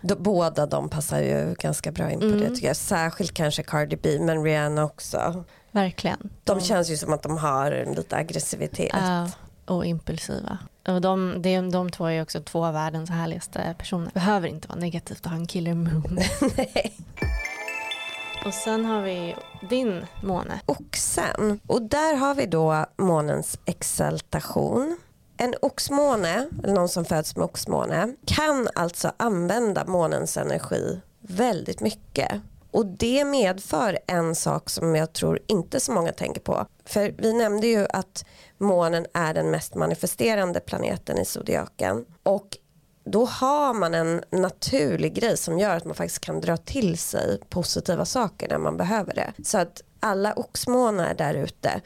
Då, båda de passar ju ganska bra in på Mm. det tycker jag. Särskilt kanske Cardi B men Rihanna också. Verkligen. De känns ju som att de har en lite aggressivitet. Ja, och impulsiva. Och de, de, de två är också två av världens härligaste personer. Behöver inte vara negativt att ha en killer moon. Nej. Och sen har vi din måne. Oxen. Och där har vi då månens exaltation. En oxmåne, eller någon som föds med oxmåne, kan alltså använda månens energi väldigt mycket. Och det medför en sak som jag tror inte så många tänker på. För vi nämnde ju att månen är den mest manifesterande planeten i zodiaken. Och då har man en naturlig grej som gör att man faktiskt kan dra till sig positiva saker när man behöver det. Så att alla oxmånar där ute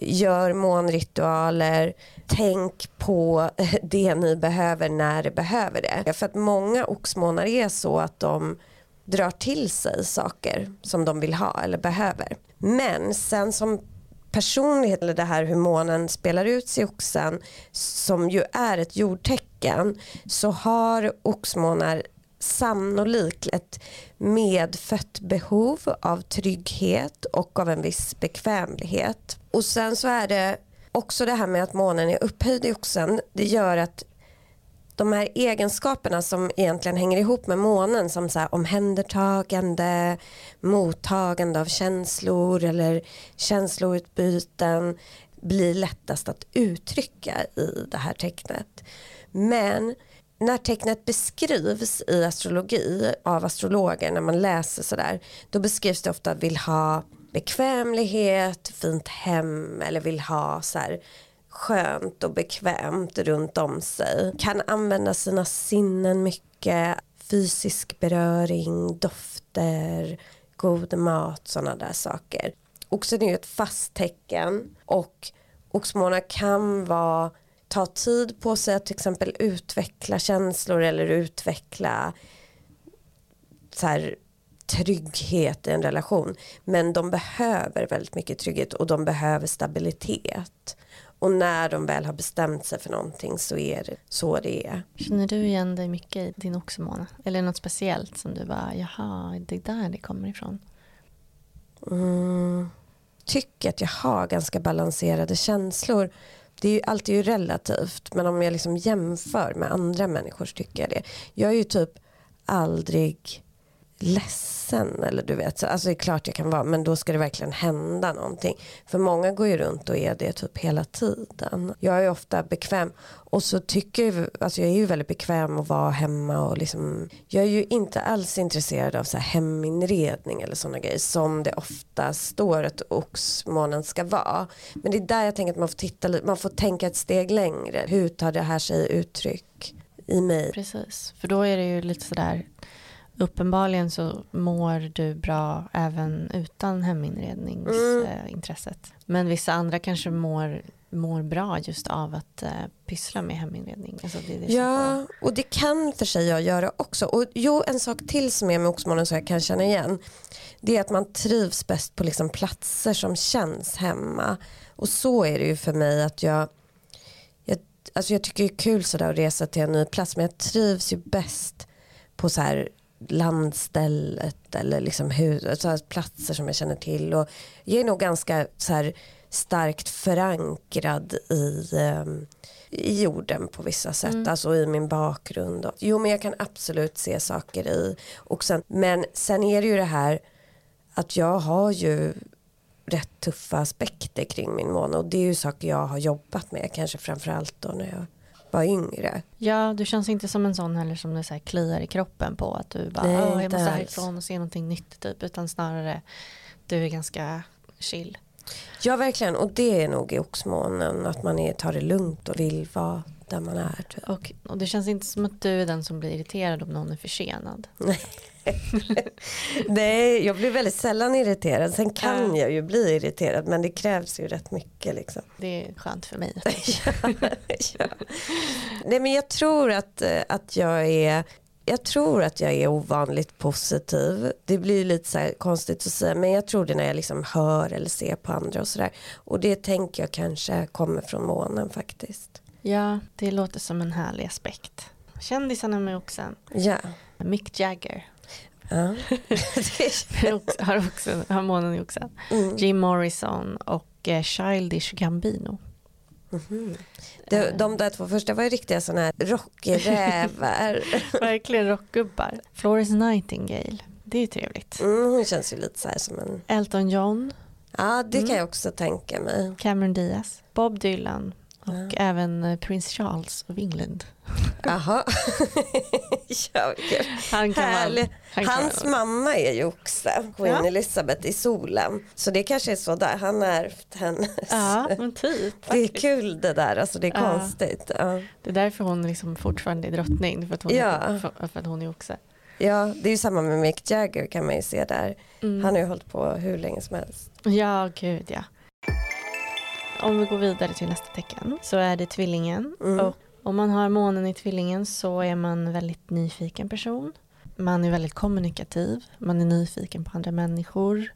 gör månritualer, tänk på det ni behöver när det behöver det. För att många oxmånar är så att de drar till sig saker som de vill ha eller behöver. Men sen som personlighet eller det här hur månen spelar ut sig i oxen som ju är ett jordtecken så har oxmånar sannolikt ett medfött behov av trygghet och av en viss bekvämlighet. Och sen så är det också det här med att månen är upphöjd i oxen. Det gör att de här egenskaperna som egentligen hänger ihop med månen som så här omhändertagande, mottagande av känslor eller känsloutbyten blir lättast att uttrycka i det här tecknet. Men när tecknet beskrivs i astrologi av astrologer när man läser sådär då beskrivs det ofta vill ha bekvämlighet, fint hem eller vill ha så här skönt och bekvämt runt om sig. Kan använda sina sinnen mycket, fysisk beröring, dofter, god mat, sådana där saker. Oxen är ju ett fast tecken och oxmånar kan vara ta tid på sig att till exempel utveckla känslor eller utveckla så här, trygghet i en relation. Men de behöver väldigt mycket trygghet och de behöver stabilitet. Och när de väl har bestämt sig för någonting så är det så det är. Känner du igen dig mycket i din oxymona? Eller något speciellt som du bara, jaha, det är där det kommer ifrån? Mm, tycker att jag har ganska balanserade känslor. Det är ju alltid ju relativt men om jag liksom jämför med andra människor så tycker jag det. Jag är ju typ aldrig ledsen eller du vet, alltså det är klart jag kan vara men då ska det verkligen hända någonting. För många går ju runt och är det typ hela tiden. Jag är ofta bekväm och så tycker jag, alltså jag är ju väldigt bekväm att vara hemma och liksom, jag är ju inte alls intresserad av så här heminredning eller sådana grejer som det ofta står att oxmånen ska vara. Men det är där jag tänker att man får titta lite, man får tänka ett steg längre. Hur tar det här sig uttryck i mig? Precis, för då är det ju lite sådär Uppenbarligen så mår du bra även utan heminredningsintresset. Mm. Men vissa andra kanske mår, mår bra just av att uh, pyssla med heminredning. Alltså det det ja, och det kan för sig jag göra också. Och jo, en sak till som är med oxmånen som jag kan känna igen. Det är att man trivs bäst på liksom platser som känns hemma. Och så är det ju för mig att jag jag, alltså jag tycker det är kul sådär att resa till en ny plats men jag trivs ju bäst på så här landstället eller liksom hus, alltså platser som jag känner till. Och jag är nog ganska så här, starkt förankrad i, um, i jorden på vissa sätt, mm. alltså i min bakgrund. Jo men jag kan absolut se saker i. Och sen, men sen är det ju det här att jag har ju rätt tuffa aspekter kring min måne och det är ju saker jag har jobbat med kanske framförallt då när jag var yngre. Ja, du känns inte som en sån heller som det så här kliar i kroppen på att du bara, Nej, jag måste härifrån och se någonting nytt typ, utan snarare du är ganska chill. Ja, verkligen, och det är nog i oxmånen, att man är, tar det lugnt och vill vara där man är. Typ. Och, och det känns inte som att du är den som blir irriterad om någon är försenad. Nej. Nej, jag blir väldigt sällan irriterad. Sen kan jag ju bli irriterad men det krävs ju rätt mycket. Liksom. Det är skönt för mig. ja, ja. Nej, men jag tror att, att jag är jag tror att jag är ovanligt positiv. Det blir lite så konstigt att säga men jag tror det när jag liksom hör eller ser på andra och sådär. Och det tänker jag kanske kommer från månen faktiskt. Ja, det låter som en härlig aspekt. Kändisarna med oxen. Ja. Mick Jagger. Ja. har också har månen i oxen. Mm. Jim Morrison och eh, Childish Gambino. Mm-hmm. De, de där två första var ju riktiga sådana här rockrävar. Verkligen rockgubbar. Florence Nightingale. Det är trevligt. Mm, hon känns ju lite så här som en... Elton John. Ja, det mm. kan jag också tänka mig. Cameron Diaz. Bob Dylan. Och ja. även eh, prins Charles av England. Jaha. ja, han kan man, han Hans kan mamma är ju också Queen ja. Elizabeth i solen. Så det kanske är så där han ärvt hennes. Ja, men typ. det är kul det där, alltså det är ja. konstigt. Ja. Det är därför hon liksom fortfarande är drottning, för att hon, är, för, för att hon är oxe. Ja, det är ju samma med Mick Jagger kan man ju se där. Mm. Han har ju hållit på hur länge som helst. Ja, gud ja. Om vi går vidare till nästa tecken så är det tvillingen. Mm. Och om man har månen i tvillingen så är man en väldigt nyfiken person. Man är väldigt kommunikativ, man är nyfiken på andra människor.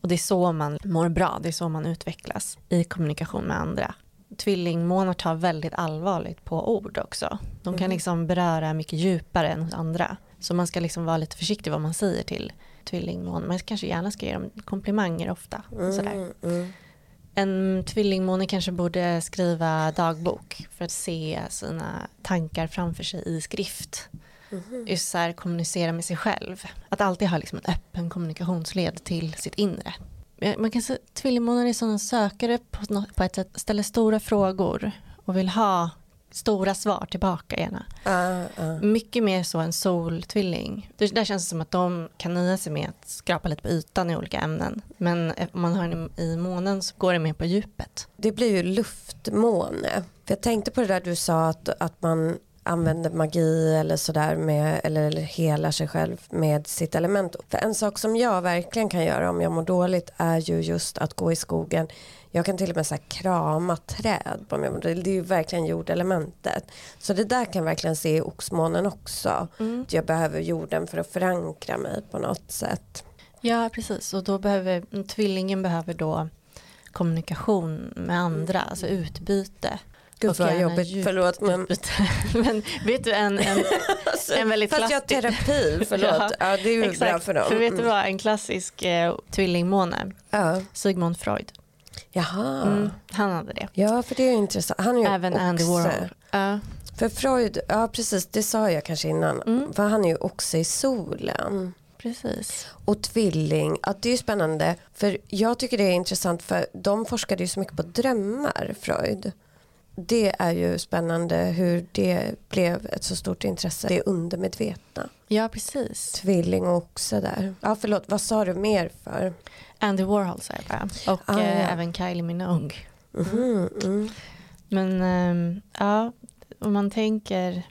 Och det är så man mår bra, det är så man utvecklas i kommunikation med andra. Tvillingmånar tar väldigt allvarligt på ord också. De kan mm. liksom beröra mycket djupare än hos andra. Så man ska liksom vara lite försiktig vad man säger till tvillingmånen. Man kanske gärna ska ge dem komplimanger ofta. Mm, sådär. Mm en tvillingmåne kanske borde skriva dagbok för att se sina tankar framför sig i skrift. Mm. Just så här, kommunicera med sig själv. Att alltid ha liksom en öppen kommunikationsled till sitt inre. Man kan säga tvillingmånar är sådana sökare på, på ett sätt, ställer stora frågor och vill ha stora svar tillbaka gärna. Uh, uh. Mycket mer så än soltvilling. Det, där känns det som att de kan nöja sig med att skrapa lite på ytan i olika ämnen. Men om man har den i månen så går det mer på djupet. Det blir ju luftmåne. För jag tänkte på det där du sa att, att man använder magi eller sådär med, eller, eller helar sig själv med sitt element. För en sak som jag verkligen kan göra om jag mår dåligt är ju just att gå i skogen. Jag kan till och med så krama träd. På mig. Det är ju verkligen jordelementet. Så det där kan jag verkligen se i oxmånen också. Mm. Jag behöver jorden för att förankra mig på något sätt. Ja, precis. Och då behöver tvillingen behöver då kommunikation med andra, alltså utbyte. Gud vad jobbigt, djupt förlåt men. Men vet du en, en, en väldigt Fast jag har klassisk... terapi, förlåt. Ja, ja, det är ju bra för dem. För vet du Mm. vad, en klassisk eh, tvillingmåne, Ja. Sigmund Freud. Jaha. Mm, han hade det. Ja, för det är intressant. Han är ju Även Andy oxe. Warhol. Ja, För Freud, ja precis, det sa jag kanske innan. Mm. För han är ju också i solen. precis. Och tvilling, ja, det är ju spännande. För jag tycker det är intressant för de forskade ju så mycket på drömmar, Freud. Det är ju spännande hur det blev ett så stort intresse. Det undermedvetna. Ja, precis. Tvilling och oxe där. Ja förlåt, vad sa du mer för? Andy Warhol sa jag bara. Och Ah, eh, ja. även Kylie Minogue. Mhm, mm. Men ehm, ja, om man tänker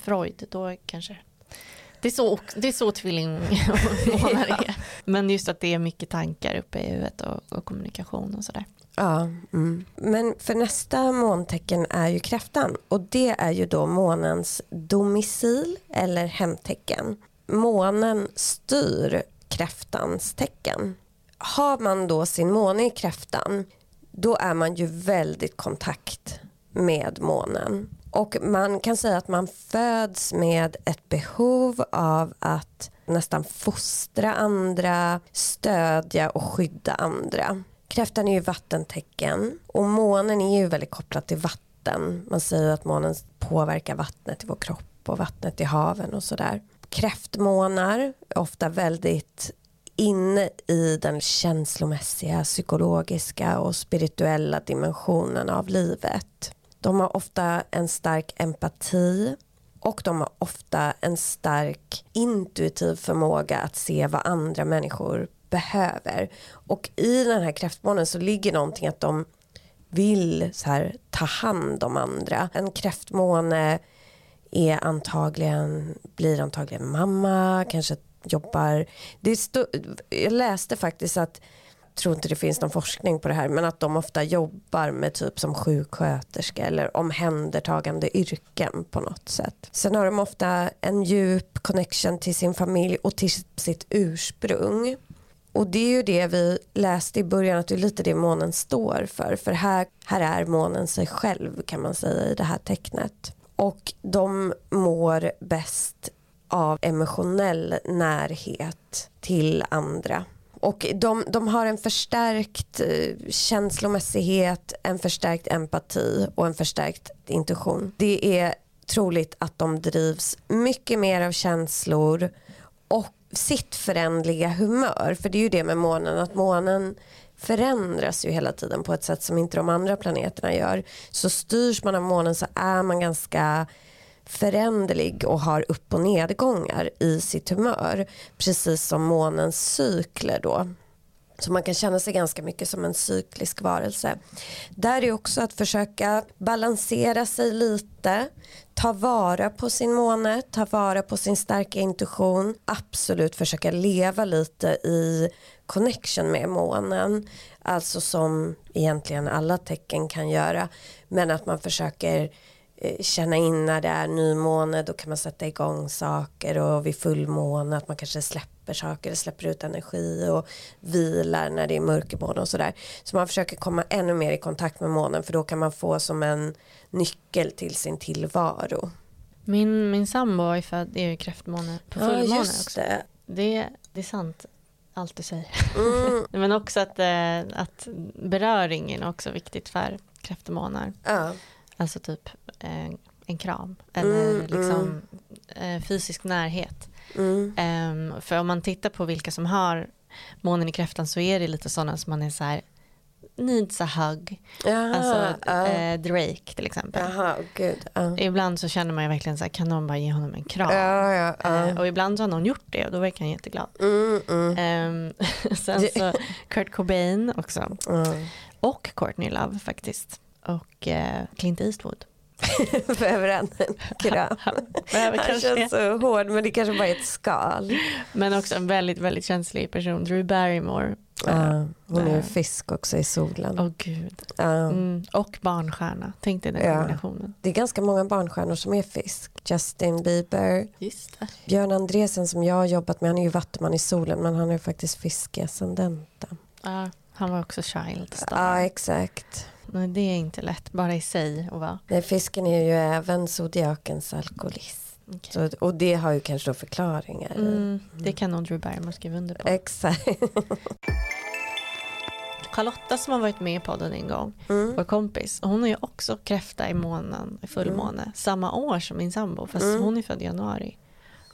Freud, då kanske det är så, det är så tvillingmånar är. Men just att det är mycket tankar uppe i huvudet och, och kommunikation och sådär. Ja, mm. men för nästa måntecken är ju kräftan och det är ju då månens domicil eller hemtecken. Månen styr kräftans tecken. Har man då sin måne i kräftan då är man ju väldigt kontakt med månen. Och man kan säga att man föds med ett behov av att nästan fostra andra, stödja och skydda andra. Kräftan är ju vattentecken och månen är ju väldigt kopplad till vatten. Man säger att månen påverkar vattnet i vår kropp och vattnet i haven och sådär. Kräftmånar är ofta väldigt inne i den känslomässiga, psykologiska och spirituella dimensionen av livet. De har ofta en stark empati och de har ofta en stark intuitiv förmåga att se vad andra människor behöver. Och i den här kräftmånen så ligger någonting att de vill så här, ta hand om andra. En kräftmåne är antagligen, blir antagligen mamma, kanske jobbar. Det jag läste faktiskt att jag tror inte det finns någon forskning på det här men att de ofta jobbar med typ som sjuksköterska eller omhändertagande yrken på något sätt. Sen har de ofta en djup connection till sin familj och till sitt ursprung. Och det är ju det vi läste i början att det är lite det månen står för. För här, här är månen sig själv kan man säga i det här tecknet. Och de mår bäst av emotionell närhet till andra. Och de, de har en förstärkt eh, känslomässighet, en förstärkt empati och en förstärkt intuition. Det är troligt att de drivs mycket mer av känslor och sitt förändliga humör. För det är ju det med månen, att månen förändras ju hela tiden på ett sätt som inte de andra planeterna gör. Så styrs man av månen så är man ganska föränderlig och har upp och nedgångar i sitt humör. Precis som månens cykler då. Så man kan känna sig ganska mycket som en cyklisk varelse. Där är också att försöka balansera sig lite, ta vara på sin måne, ta vara på sin starka intuition, absolut försöka leva lite i connection med månen, alltså som egentligen alla tecken kan göra, men att man försöker eh, känna in när det är nymåne då kan man sätta igång saker och vid fullmåne att man kanske släpper saker, släpper ut energi och vilar när det är mörkermåne och sådär. Så man försöker komma ännu mer i kontakt med månen för då kan man få som en nyckel till sin tillvaro. Min, min sambo är född i kräftmåne på fullmåne också. det. Det, det är sant, allt du säger. Mm, Men också att, eh, att beröringen är också viktigt för kräftmånar. ja. Alltså typ eh, en kram eller Mm, liksom eh, fysisk närhet. Mm. Ehm, för om man tittar på vilka som har månen i kräftan så är det lite sådana som man är så här needs a hug. Jaha, Alltså ja. eh, Drake till exempel. Oh, gud. Ja. Ibland så känner man ju verkligen så här, kan någon bara ge honom en kram? Ja, ja, ja. Eh, och ibland så har någon gjort det och då verkar han jätteglad. Mm, mm. Ehm, sen så Kurt Cobain också. Och Courtney Love faktiskt. Och eh, Clint Eastwood. Behöver han en kram? Han känns så hård men det kanske bara är ett skal. Men också en väldigt, väldigt känslig person. Drew Barrymore. Ja, hon är fisk också i solen. Åh gud. Ja. Mm. Och barnstjärna. Tänk dig den Ja. kombinationen. Det är ganska många barnstjärnor som är fisk. Justin Bieber, Just det. Björn Andresen som jag har jobbat med, han är ju vattuman i solen men han är faktiskt fiskeascendenten. Ja, han var också child star. Ja exakt. Nej, det är inte lätt bara i sig att vara. Nej, fisken är ju även zodiakens alkoholist. Okej. Så, och det har ju kanske då förklaringar. Mm, det kan nog Drew Barrymore skriva under på. Exakt. Charlotta som har varit med i podden en gång, Mm. vår kompis, hon är ju också kräfta i månen, i fullmåne, samma år som min sambo, fast Mm. hon är född i januari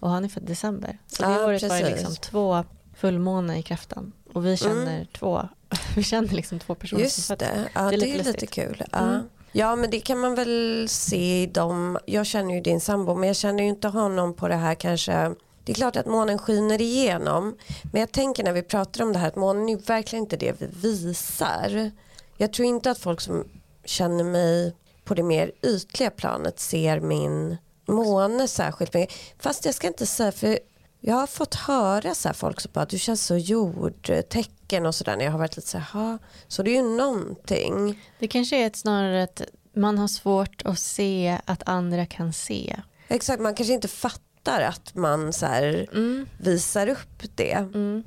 och han är född i december. Så det Ja, året var det precis. liksom två fullmåne i kräftan och vi känner två, vi känner liksom två personer som Just född. det, ja, Det det är är, lite kul. Ja. Ja men det kan man väl se i dem. Jag känner ju din sambo men jag känner ju inte honom på det här kanske. Det är klart att månen skiner igenom. Men jag tänker när vi pratar om det här att månen är ju verkligen inte det vi visar. Jag tror inte att folk som känner mig på det mer ytliga planet ser min måne särskilt mycket. Fast jag ska inte säga för jag har fått höra så folk som bara du känns så jordtecken och sådär när jag har varit lite så här, så det är ju någonting. Det kanske är ett snarare att man har svårt att se att andra kan se. Exakt, man kanske inte fattar att man så Mm. visar upp det. Mm.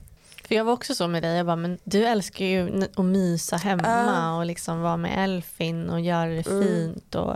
För jag var också så med dig, jag bara, men du älskar ju att mysa hemma och liksom vara med Elfin och göra det Mm. fint och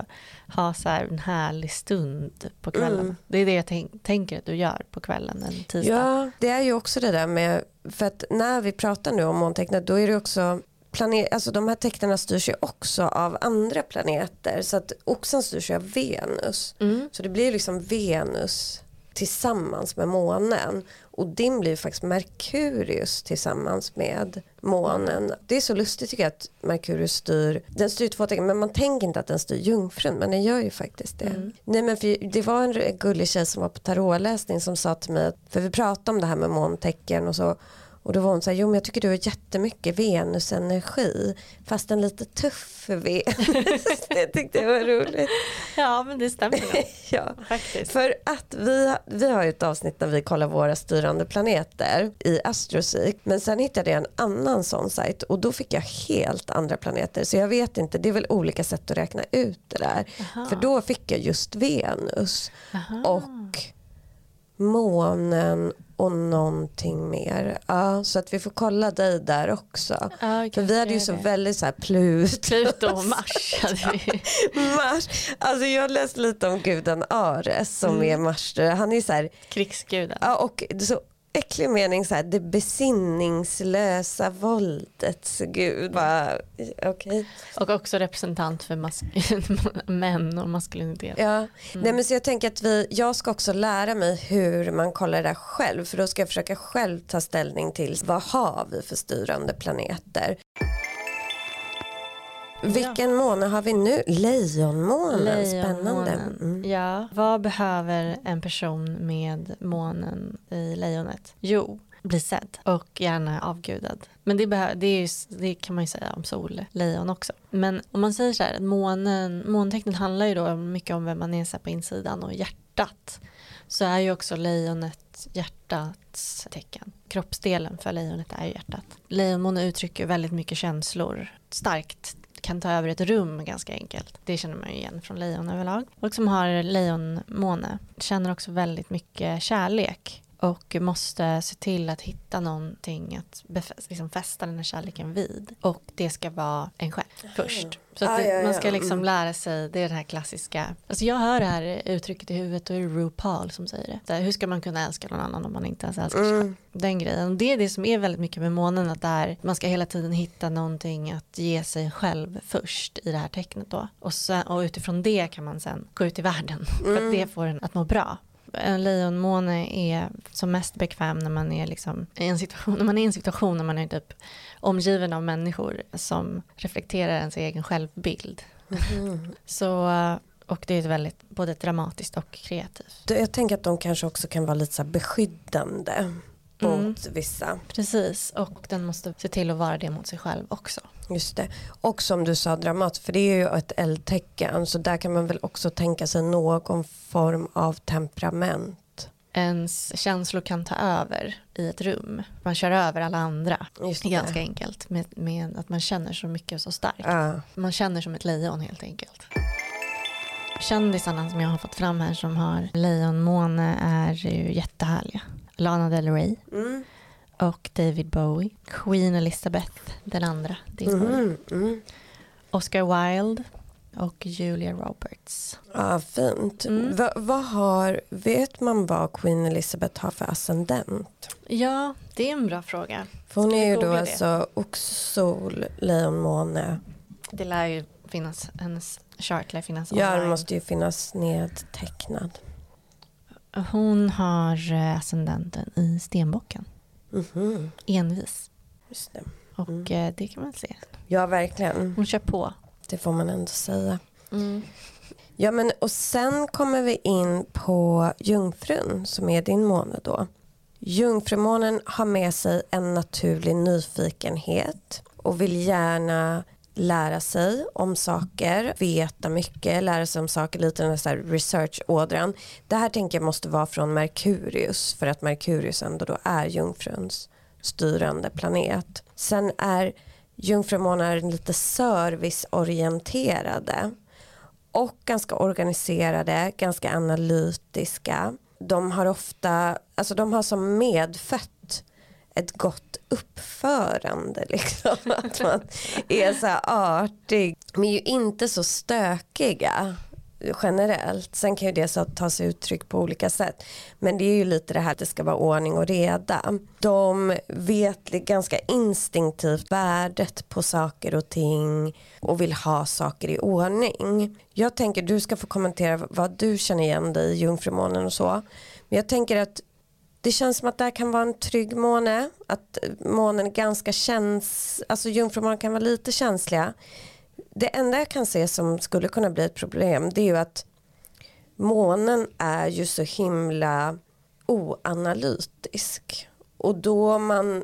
ha så här en härlig stund på kvällen. Mm. Det är det jag tänk- tänker att du gör på kvällen en tisdag. Ja, det är ju också det där med, för att när vi pratar nu om måntecknet då är det också planer, alltså de här tecknen styrs ju också av andra planeter så att oxen styrs ju av Venus. Mm. Så det blir liksom Venus tillsammans med månen och din blir faktiskt Merkurius tillsammans med månen. Det är så lustigt tycker jag att Merkurius styr, den styr två tecken men man tänker inte att den styr jungfrun men den gör ju faktiskt det. Mm. Nej men för det var en gullig tjej som var på tarotläsning som sa till mig, för vi pratade om det här med måntecken och så och då var hon så här, jo men jag tycker du har jättemycket Venusenergi fast en lite tuff Venus. det tyckte jag var roligt. Ja, men det stämmer Ja. faktiskt. För att vi, vi har ju ett avsnitt där vi kollar våra styrande planeter i Astroseek. Men sen hittade jag en annan sån sajt och då fick jag helt andra planeter. Så jag vet inte, det är väl olika sätt att räkna ut det där. Aha. För då fick jag just Venus Aha. och månen och någonting mer. Ja, så att vi får kolla dig där också. Ja, För vi hade ju så det. väldigt så här Pluto. Pluto och Mars. Mars. Alltså jag läste lite om guden Ares som Mm. är Mars. Han är så här, Krigsguden. ja och så äcklig mening så här, det besinningslösa våldets gud. Bara, Okej. Och också representant för män och maskulinitet. Ja. Mm. Nej men så jag tänker att vi, jag ska också lära mig hur man kollar det där själv. För då ska jag försöka själv ta ställning till vad har vi för styrande planeter. Vilken måne har vi nu? Lejonmånen, spännande. Lejonmånen. Mm. Ja, vad behöver en person med månen i lejonet? Jo, bli sedd och gärna avgudad. Men det, behö- det, ju, det kan man ju säga om sollejon också. Men om man säger så här, att månen, måntecknet handlar ju då mycket om vem man är så på insidan och hjärtat. Så är ju också lejonet hjärtats tecken. Kroppsdelen för lejonet är ju hjärtat. Lejonmåne uttrycker väldigt mycket känslor. Starkt kan ta över ett rum ganska enkelt. Det känner man ju igen från lejon överlag. Folk som har lejonmåne känner också väldigt mycket kärlek och måste se till att hitta någonting att befästa, liksom fästa den här kärleken vid. Och det ska vara en själv först. Så att det, man ska liksom mm. lära sig, det är det här klassiska. Alltså jag hör det här uttrycket i huvudet och det är RuPaul som säger det. Hur ska man kunna älska någon annan om man inte ens älskar sig själv? Mm. Den grejen. Det är det som är väldigt mycket med månen. Att det är, man ska hela tiden hitta någonting att ge sig själv först i det här tecknet då. Och, sen, och utifrån det kan man sen gå ut i världen. För Mm. att det får en att må bra. En lejonmåne är som mest bekväm när man är liksom i en situation, när man är i en situation när man är typ omgiven av människor som reflekterar ens egen självbild. Mhm. Så, och det är väldigt både dramatiskt och kreativt. Jag tänker att de kanske också kan vara lite så beskyddande. Mot Mm. vissa. Precis, och den måste se till att vara det mot sig själv också. Just det. Och som du sa dramat, för det är ju ett eldtecken så där kan man väl också tänka sig någon form av temperament. Ens känslor kan ta över i ett rum. Man kör över alla andra. Just Det ganska enkelt med, med att man känner så mycket och så starkt. Ja. Man känner som ett lejon helt enkelt. Kändisarna som jag har fått fram här som har lejonmåne är ju jättehärliga. Lana Del Rey Mm. och David Bowie. Queen Elizabeth den andra. Mm. Mm. Oscar Wilde och Julia Roberts. Ja, fint. Mm. Va, vad har, vet man vad Queen Elizabeth har för ascendent? Ja, det är en bra fråga. För hon Ska är ju då det? alltså oxsol, lejonmåne. Det lär ju finnas, hennes chart lär finnas Ja, den online. måste ju finnas nedtecknad. Hon har eh, ascendenten i stenbocken. Mhm, Envis. Just det. Och Mm. eh, det kan man se. Ja, verkligen. Hon kör på. Det får man ändå säga. Ja, men och sen kommer vi in på jungfrun som är din måne då. Jungfrumånen har med sig en naturlig nyfikenhet och vill gärna lära sig om saker, veta mycket, lära sig om saker, lite den här research-ådran. Det här tänker jag måste vara från Merkurius för att Merkurius ändå då är jungfruns styrande planet. Sen är jungfrumånar lite serviceorienterade och ganska organiserade, ganska analytiska. De har ofta, alltså de har som medfött ett gott uppförande liksom. Att man är så här artig, men är ju inte så stökiga generellt. Sen kan ju det så ta sig uttryck på olika sätt. Men det är ju lite det här att det ska vara ordning och reda. De vet ganska instinktivt värdet på saker och ting och vill ha saker i ordning. Jag tänker du ska få kommentera vad du känner igen dig i jungfrumånen och så. Men jag tänker att det känns som att det här kan vara en trygg måne. Att eh, månen är ganska känns, Alltså jungfrumånen kan vara lite känsliga. Det enda jag kan se som skulle kunna bli ett problem det är ju att månen är ju så himla oanalytisk. Och då man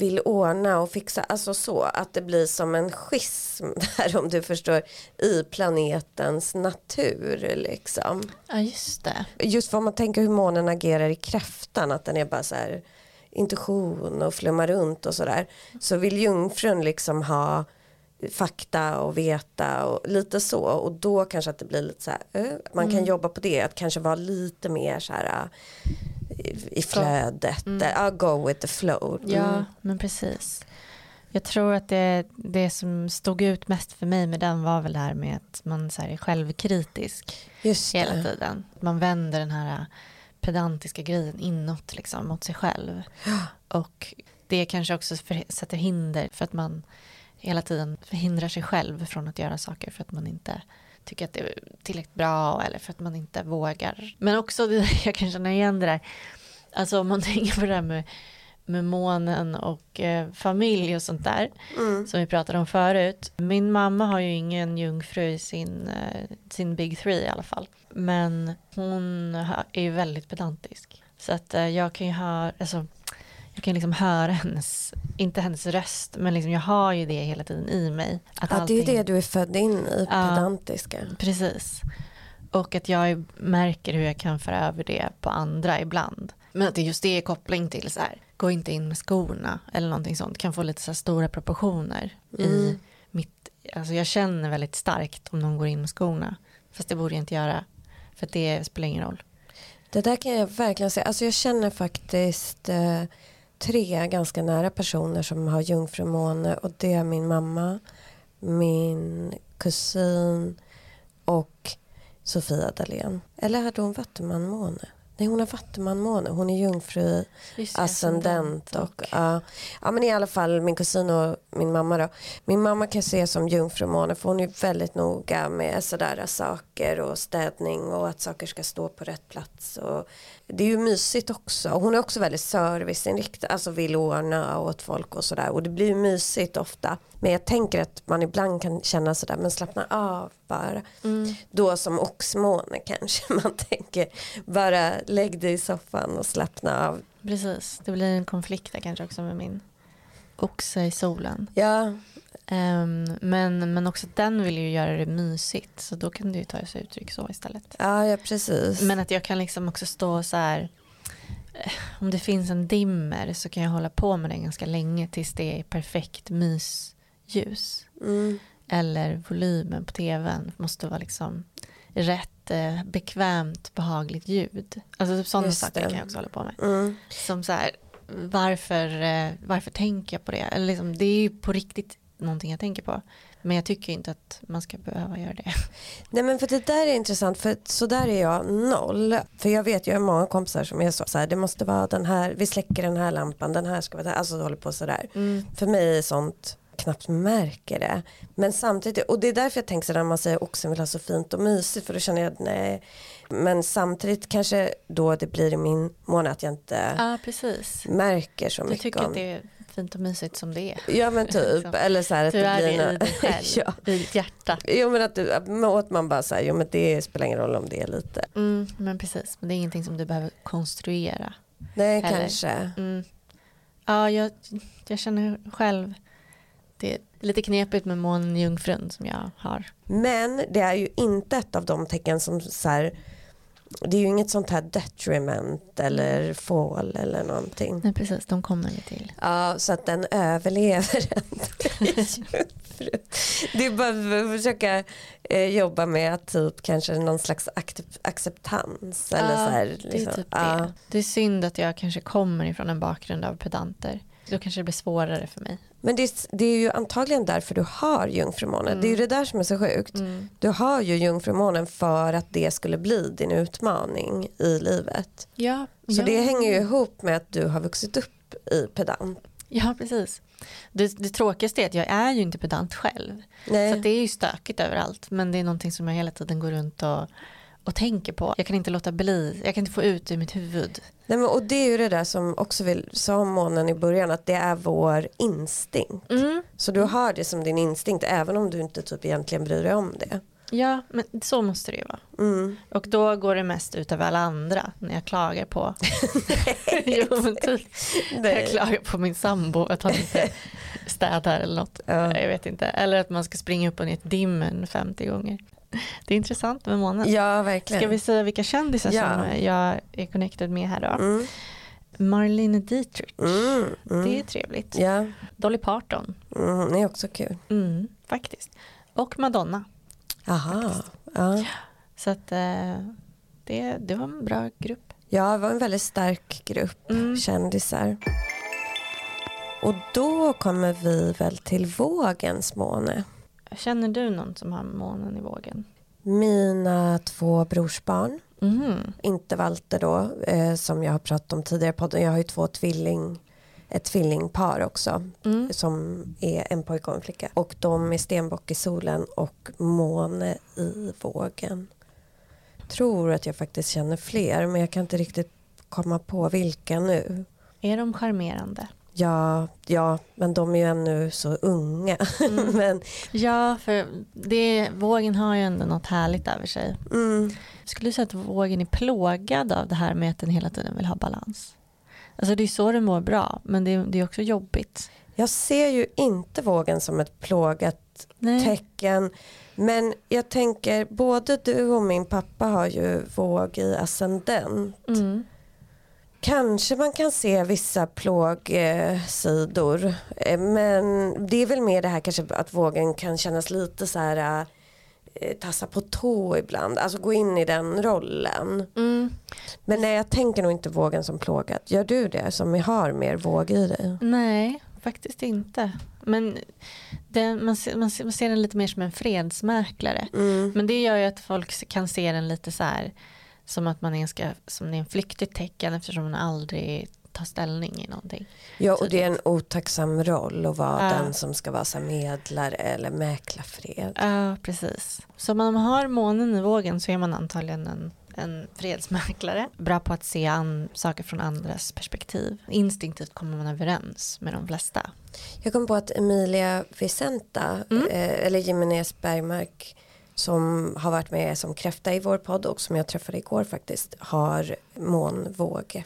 vill ordna och fixa, alltså så att det blir som en schism där om du förstår i planetens natur liksom. Ja, just det. just för man tänker hur månen agerar i kräftan att den är bara så här intuition och flummar runt och sådär så vill jungfrun liksom ha fakta och veta och lite så. Och då kanske att det blir lite så här eh, man kan jobba på det att kanske vara lite mer så här i- flödet mm. go with the flow Mm. Ja, men precis. Jag tror att det, det som stod ut mest för mig med den var väl det här med att man så här är självkritisk just hela tiden. Man vänder den här pedantiska grejen inåt liksom, mot sig själv. Och det kanske också för, sätter hinder för att man hela tiden förhindrar sig själv från att göra saker för att man inte tycker att det är tillräckligt bra eller för att man inte vågar. Men också, det- jag kan känna igen det där, alltså om man tänker på det där med, med månen och eh, familj och sånt där mm. som vi pratade om förut. Min mamma har ju ingen jungfru i sin, eh, sin big three i alla fall. Men hon ha- är ju väldigt pedantisk. Så att eh, jag kan ju höra, alltså, jag kan liksom höra hennes, inte hennes röst, men liksom jag har ju det hela tiden i mig. Att ja, det är ju allting- det du är född in i, Ja. pedantiska Precis. Och att jag märker hur jag kan föra över det på andra ibland. Men att det just det är koppling till så här, gå inte in med skorna eller någonting sånt. Kan få lite så här stora proportioner i Mm. mitt, alltså jag känner väldigt starkt om någon går in med skorna. Fast det borde jag inte göra. För att det spelar ingen roll. Det där kan jag verkligen säga. Alltså jag känner faktiskt eh, tre ganska nära personer som har jungfrumåne och det är min mamma, min kusin och Sofia Dalén. Eller hade hon vattumanmåne? Nej hon har vattumanmåne. Hon är jungfru ascendent och ja, ja men i alla fall min kusin och min mamma då. Min mamma kan se som jungfrumåne för hon är väldigt noga med sådär saker och städning och att saker ska stå på rätt plats och det är ju mysigt också. Hon är också väldigt serviceinriktad, alltså vill ordna åt folk och sådär och det blir ju mysigt ofta. Men jag tänker att man ibland kan känna sådär men slappna av bara. Mm. Då som oxmåne kanske man tänker bara lägg dig i soffan och slappna av. Precis, det blir en konflikt där kanske också med min oxe i solen. Ja, Ehm, men, men också den vill ju göra det mysigt så då kan det ju ta sig uttryck så istället. ja, ja precis. Men att jag kan liksom också stå så här eh, om det finns en dimmer så kan jag hålla på med den ganska länge tills det är perfekt mysljus. Mm. Eller volymen på tvn måste vara liksom rätt eh, bekvämt behagligt ljud. Alltså typ sådana Just saker det. kan jag också hålla på med. Mm. Som så här, varför, eh, varför tänker jag på det? Eller liksom, det är ju på riktigt någonting jag tänker på. Men jag tycker inte att man ska behöva göra det. Nej men för det där är intressant för så där är jag noll. För jag vet jag har många kompisar som är så, så här, det måste vara den här, vi släcker den här lampan, den här ska vara där, alltså håller på sådär. För mig är sånt knappt märker det. Men samtidigt, och det är därför jag tänker sådär när man säger oxen vill ha så fint och mysigt för då känner jag nej. Men samtidigt kanske då det blir i min månad att jag inte precis. märker så Du mycket tycker om. att det fint och mysigt som det är. Ja men typ, eller så här att Du är blir det nå- i dig själv, ja. i ditt hjärta. Jo men att, du, att man bara säger, jo men det spelar ingen roll om det är lite. Mm, men precis, men det är ingenting som du behöver konstruera. Nej Eller- kanske. Mm. Ja, jag, jag känner själv, det är lite knepigt med månen i jungfrun som jag har. Men det är ju inte ett av de tecken som så här, det är ju inget sånt här detriment eller fall eller någonting. Nej, precis, de kommer vi till. Ja, så att den överlever ändå. Det är bara att försöka eh, jobba med att typ kanske någon slags acceptans. Eller Ja, så här, Det är liksom. typ ja. det. Det är synd att jag kanske kommer ifrån en bakgrund av pedanter. Då kanske det blir svårare för mig. Men det, är- det är ju antagligen därför du har jungfrumånen. Det är ju det där som är så sjukt. Mm. Du har ju jungfrumånen för att det skulle bli din utmaning i livet. Ja, Så ja. det hänger ju ihop med att du har vuxit upp i pedant. Ja, precis. Det, det tråkigaste är att jag är ju inte pedant själv. Nej. Så det är ju stökigt överallt. Men det är någonting som jag hela tiden går runt och, och tänker på. Jag kan inte låta bli. Jag kan inte få ut det ur mitt huvud. Nej, men, och det är ju det där som också vill, sa månen i början att det är vår instinkt. Mm. Så du har det som din instinkt även om du inte typ egentligen bryr dig om det. Ja, men så måste det ju vara. Mm. Och då går det mest ut över alla andra när jag klagar på jo, men typ. Jag klagar på min sambo att han inte städar eller något. Ja. Jag vet inte. Eller att man ska springa upp och ner till dimmen 50 gånger. Det är intressant med månen. ja, verkligen. Ska vi säga vilka kändisar Ja. som jag är connected med här då? Mm. Marlene Dietrich. Mm. Mm. Det är trevligt. Ja, Dolly Parton. mm. det är också kul. Mm, faktiskt. Och Madonna. Aha. Ja. Så att eh, det, det var en bra grupp. ja, det var en väldigt stark grupp Mm. kändisar. Och då kommer vi väl till vågens måne. Känner du någon som har månen i vågen? Mina två brorsbarn. Mhm. inte Walter då, eh, som jag har pratat om tidigare i podden. Jag har ju två tvilling, ett tvillingpar också, Mm. som är en pojke och en flicka. Och de är stenbock i solen och måne i vågen. Tror att jag faktiskt känner fler, men jag kan inte riktigt komma på vilka nu. Är de charmerande? Ja, ja, men de är ju ännu så unga. Mm. men, Ja, för det, vågen har ju ändå något härligt över sig. mm, Skulle du säga att vågen är plågad av det här med att den hela tiden vill ha balans? Alltså det är så den mår bra, men det är, det är också jobbigt. jag ser ju inte vågen som ett plågat Nej. tecken. Men jag tänker både du och min pappa har ju våg i ascendent. Mm. Kanske man kan se vissa plågsidor. Eh, Men det är väl mer det här kanske att vågen kan kännas lite så här eh, tassa på tå ibland. Alltså gå in i den rollen. Mm. Men nej jag tänker nog inte vågen som plågat. Gör du det som har mer våg i dig? Nej, faktiskt inte. Men det, man, ser, man, ser, man ser den lite mer som en fredsmäklare. Mm. Men det gör ju att folk kan se den lite så här som att man är, ska, som det är en flyktigt tecken eftersom man aldrig tar ställning i någonting. Ja och det är en otacksam roll att vara Ja. den som ska vara så medlare eller mäkla fred. Ja, precis. Så om man har månen i vågen så är man antagligen en, en fredsmäklare. Bra på att se an, saker från andras perspektiv. Instinktivt kommer man överens med de flesta. Jag kom på att Emilia Vicenta, Mm. eh, eller Jimenez Bergmark, som har varit med som kräfta i vår podd och som jag träffade igår faktiskt har månvåg.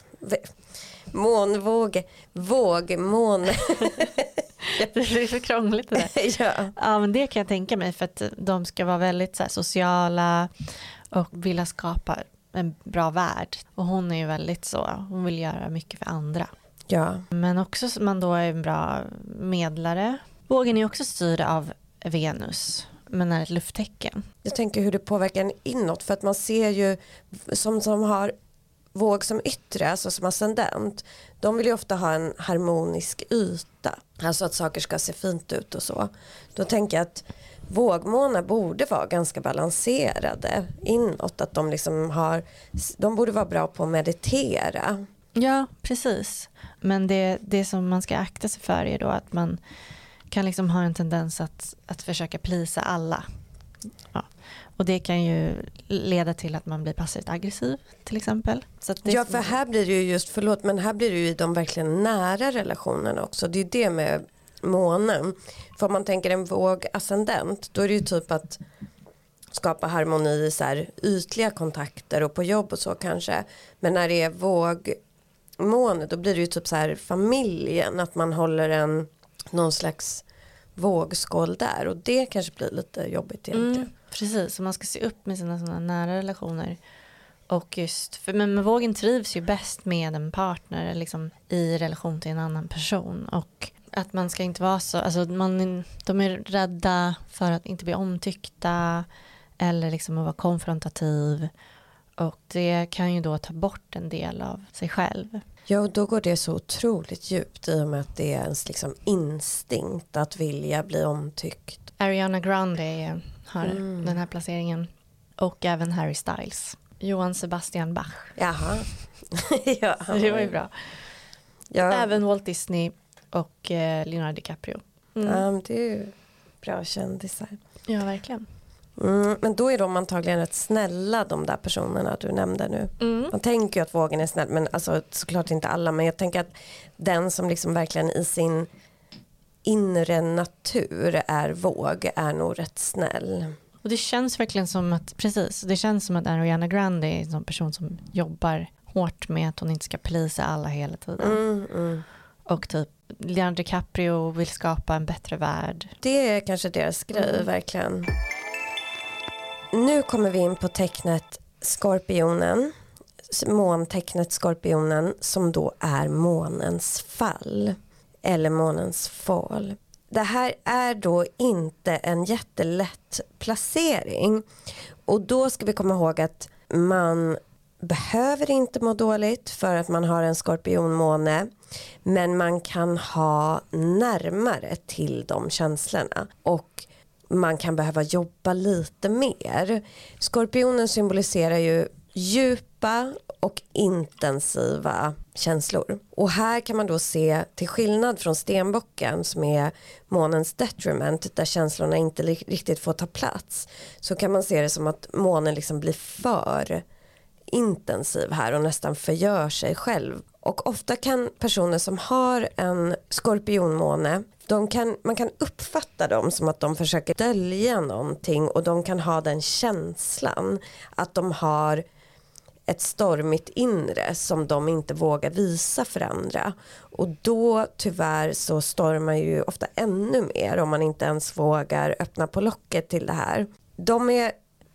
Månvåg, vågmån. det blir för krångligt det där. ja. ja men det kan jag tänka mig för att de ska vara väldigt så här, sociala och vilja skapa en bra värld. Och hon är ju väldigt så, hon vill göra mycket för andra. Ja. Men också man då är en bra medlare. Vågen är också styrd av Venus men är ett lufttecken. Jag tänker hur det påverkar en inåt för att man ser ju som som har våg som yttre, alltså som ascendent, de vill ju ofta ha en harmonisk yta. Alltså att saker ska se fint ut och så. Då tänker jag att vågmånar borde vara ganska balanserade inåt. Att de liksom har, de borde vara bra på att meditera. Ja, precis. Men det, det som man ska akta sig för är då att man kan liksom ha en tendens att, att försöka plisa alla. Ja. Och det kan ju leda till att man blir passivt aggressiv till exempel. ja för här blir det ju just, förlåt men här blir det ju i de verkligen nära relationerna också. Det är ju det med månen. För om man tänker en våg ascendent då är det ju typ att skapa harmoni i så här ytliga kontakter och på jobb och så kanske. Men när det är vågmåne då blir det ju typ så här familjen att man håller en någon slags vågskål där och det kanske blir lite jobbigt egentligen. Mm, precis, så man ska se upp med sina sådana nära relationer. Och just, för men, men vågen trivs ju bäst med en partner liksom, i relation till en annan person. Och att man ska inte vara så, alltså man, de är rädda för att inte bli omtyckta eller liksom att vara konfrontativ. Och det kan ju då ta bort en del av sig själv. Ja, och då går det så otroligt djupt i och med att det är ens liksom instinkt att vilja bli omtyckt. Ariana Grande har mm. den här placeringen och även Harry Styles. Johan Sebastian Bach. Jaha. ja, så det var ju bra. Ja. Även Walt Disney och eh, Leonardo DiCaprio. Mm. Ja, det är ju bra kändisar. Ja, verkligen. Mm, men då är de antagligen rätt snälla de där personerna du nämnde nu. Mm. Man tänker ju att vågen är snäll men alltså, såklart inte alla men jag tänker att den som liksom verkligen i sin inre natur är våg är nog rätt snäll. Och det känns verkligen som att, precis, det känns som att Ariana Grande är en sån person som jobbar hårt med att hon inte ska plisa alla hela tiden. Mm, mm. Och typ Leonardo DiCaprio vill skapa en bättre värld. Det är kanske deras grej, mm. verkligen. Nu kommer vi in på tecknet Skorpionen, måntecknet Skorpionen som då är månens fall eller månens fall. Det här är då inte en jättelätt placering och då ska vi komma ihåg att man behöver inte må dåligt för att man har en skorpionmåne men man kan ha närmare till de känslorna och man kan behöva jobba lite mer. Skorpionen symboliserar ju djupa och intensiva känslor. Och här kan man då se till skillnad från stenbocken som är månens detriment där känslorna inte riktigt får ta plats så kan man se det som att månen liksom blir för intensiv här och nästan förgör sig själv. Och ofta kan personer som har en skorpionmåne de kan, man kan uppfatta dem som att de försöker dölja någonting och de kan ha den känslan att de har ett stormigt inre som de inte vågar visa för andra. Och då tyvärr så stormar ju ofta ännu mer om man inte ens vågar öppna på locket till det här. De är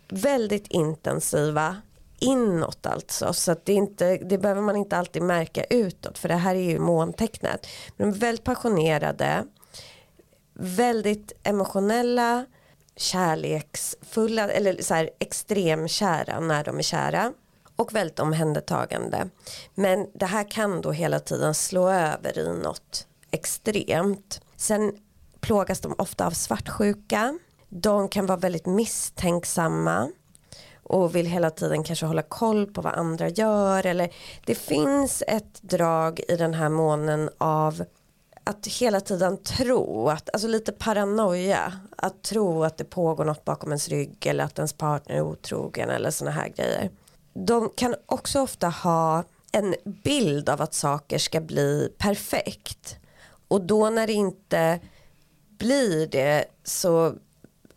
väldigt intensiva inåt alltså så att det, inte, det behöver man inte alltid märka utåt för det här är ju måntecknet. Men de är väldigt passionerade väldigt emotionella, kärleksfulla eller så här extremkära när de är kära och väldigt omhändertagande. Men det här kan då hela tiden slå över i något extremt. Sen plågas de ofta av svartsjuka. De kan vara väldigt misstänksamma och vill hela tiden kanske hålla koll på vad andra gör eller det finns ett drag i den här månen av att hela tiden tro, att, alltså lite paranoia, att tro att det pågår något bakom ens rygg eller att ens partner är otrogen eller sådana här grejer. De kan också ofta ha en bild av att saker ska bli perfekt och då när det inte blir det så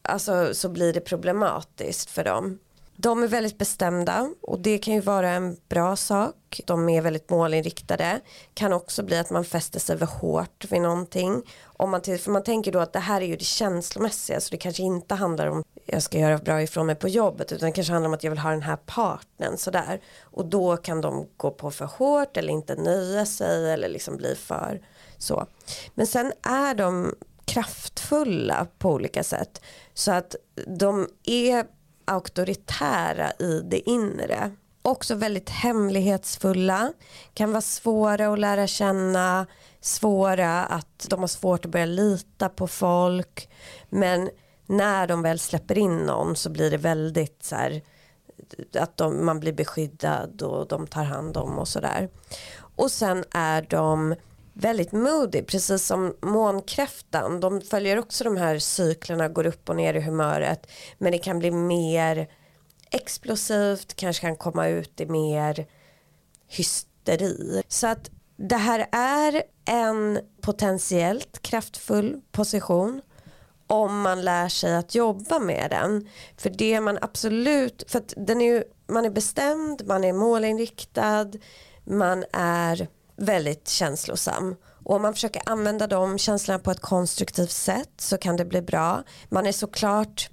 alltså, så blir det problematiskt för dem. De är väldigt bestämda och det kan ju vara en bra sak. De är väldigt målinriktade. Kan också bli att man fäster sig för hårt vid någonting. Om man till, för man tänker då att det här är ju det känslomässiga så det kanske inte handlar om jag ska göra bra ifrån mig på jobbet utan det kanske handlar om att jag vill ha den här partnern sådär. Och då kan de gå på för hårt eller inte nöja sig eller liksom bli för så. Men sen är de kraftfulla på olika sätt. Så att de är auktoritära i det inre. Också väldigt hemlighetsfulla, kan vara svåra att lära känna, svåra att de har svårt att börja lita på folk. Men när de väl släpper in någon så blir det väldigt så här, att de, man blir beskyddad och de tar hand om och sådär. Och sen är de väldigt moody, precis som månkräftan. De följer också de här cyklerna, går upp och ner i humöret. Men det kan bli mer explosivt, kanske kan komma ut i mer hysteri. Så att det här är en potentiellt kraftfull position om man lär sig att jobba med den. För det man absolut, för att den är ju, man är bestämd, man är målinriktad, man är väldigt känslosam. Och om man försöker använda de känslorna på ett konstruktivt sätt så kan det bli bra. Man är såklart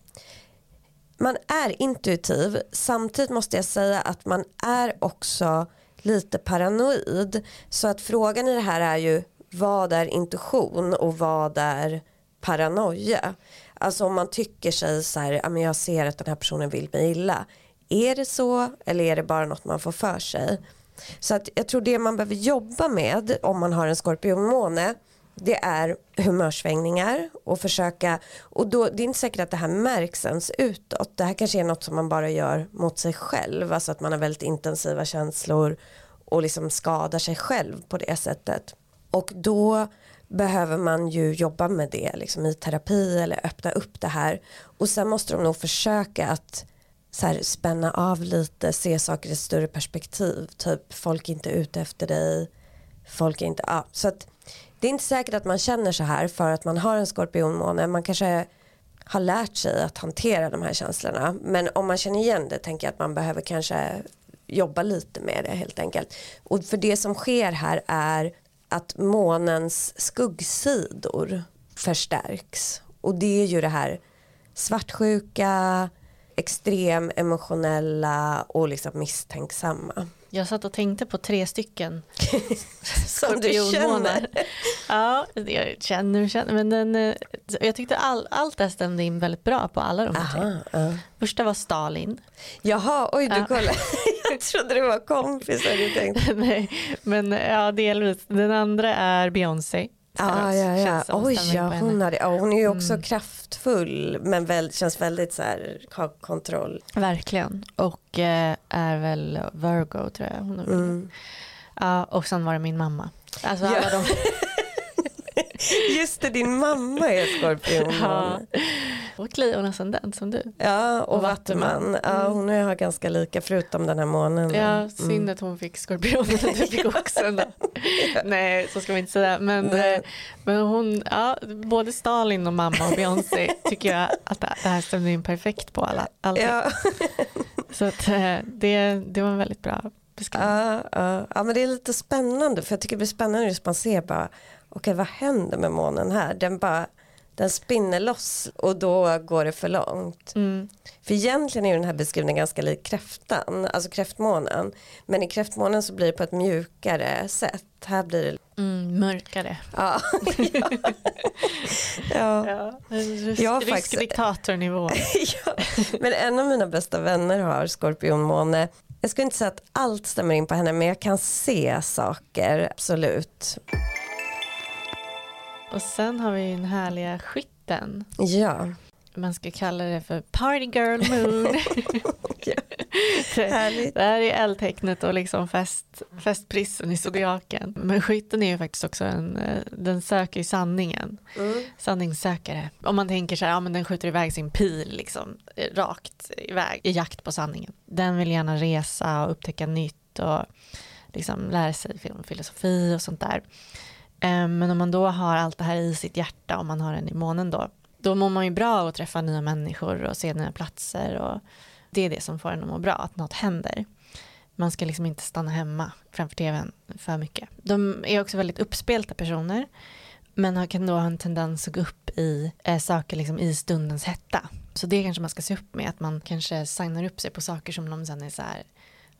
man är intuitiv. Samtidigt måste jag säga att man är också lite paranoid. Så att frågan i det här är ju vad är intuition och vad är paranoia? Alltså om man tycker sig så här, jag ser att den här personen vill mig illa. Är det så eller är det bara något man får för sig? Så att jag tror det man behöver jobba med om man har en skorpionmåne det är humörsvängningar och försöka och då, det är inte säkert att det här märks ens utåt. Det här kanske är något som man bara gör mot sig själv, alltså att man har väldigt intensiva känslor och liksom skadar sig själv på det sättet. Och då behöver man ju jobba med det liksom i terapi eller öppna upp det här. Och sen måste de nog försöka att så här, spänna av lite, se saker i ett större perspektiv. Typ folk är inte ute efter dig, folk är inte, ja. Så att det är inte säkert att man känner så här för att man har en skorpionmåne. Man kanske har lärt sig att hantera de här känslorna. Men om man känner igen det tänker jag att man behöver kanske jobba lite med det helt enkelt. Och för det som sker här är att månens skuggsidor förstärks. Och det är ju det här svartsjuka, extrem emotionella och liksom misstänksamma. Jag satt och tänkte på tre stycken Som du känner. Ja, jag känner och känner. Men den, eh, jag tyckte all, allt det stämde in väldigt bra på alla de här tre. uh. Första var Stalin. Jaha, oj du ja. kollar. jag trodde det var kompisar du tänkte. Nej, men ja delvis. Den andra är Beyoncé. Ah, ja, ja. Oj, ja, hon, hade, ja, hon är ju också mm. kraftfull men väl, känns väldigt så här, har kontroll. Verkligen och eh, är väl Virgo tror jag. Hon är mm. Ja, och sen var det min mamma. Alltså alla ja. de Just det, din mamma är skorpion. Ja. Och leonascendent som du. Ja, och, och vattuman. Ja, mm. hon och jag har ganska lika förutom den här månen. Ja, mm. synd mm. att hon fick skorpionen och du fick den ja. Nej, så ska vi inte säga. Men, eh, men hon, ja, både Stalin och mamma och Beyoncé tycker jag att det här stämmer in perfekt på alla. alla. Ja. Så att, eh, det, det var en väldigt bra beskrivning. Ja, ja. ja, men det är lite spännande för jag tycker det blir spännande just man ser bara okej vad händer med månen här? Den bara den spinner loss och då går det för långt. Mm. För egentligen är den här beskrivningen ganska lik kräftan, alltså kräftmånen. Men i kräftmånen så blir det på ett mjukare sätt. Här blir det mm, mörkare. Ja. ja. ja. Rysk, jag rysk faktiskt... diktatornivå. ja. Men en av mina bästa vänner har skorpionmåne. Jag skulle inte säga att allt stämmer in på henne men jag kan se saker, absolut. Och sen har vi den härliga skytten. Ja. Man ska kalla det för party girl moon. det, det här är eldtecknet och liksom fest, festprissen i zodiaken. Men skytten är ju faktiskt också en, eh, den söker ju sanningen. Mm. Sanningssökare. Om man tänker så här, ja men den skjuter iväg sin pil liksom eh, rakt iväg i jakt på sanningen. Den vill gärna resa och upptäcka nytt och liksom lära sig filosofi och sånt där. Ehm, men om man då har allt det här i sitt hjärta, om man har den i månen då, då mår man ju bra att träffa nya människor och se nya platser och det är det som får en att må bra, att något händer. Man ska liksom inte stanna hemma framför tvn för mycket. De är också väldigt uppspelta personer men kan då ha en tendens att gå upp i eh, saker liksom i stundens hetta. Så det kanske man ska se upp med, att man kanske signar upp sig på saker som de sen är så här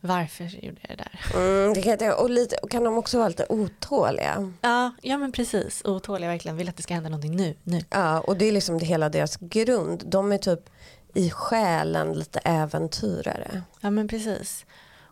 varför gjorde jag det där? Mm, det kan, jag, och, lite, och kan de också vara lite otåliga? Ja, ja men precis. Otåliga verkligen. Vill att det ska hända någonting nu. nu. Ja, och det är liksom det hela deras grund. De är typ i själen lite äventyrare. Ja men precis.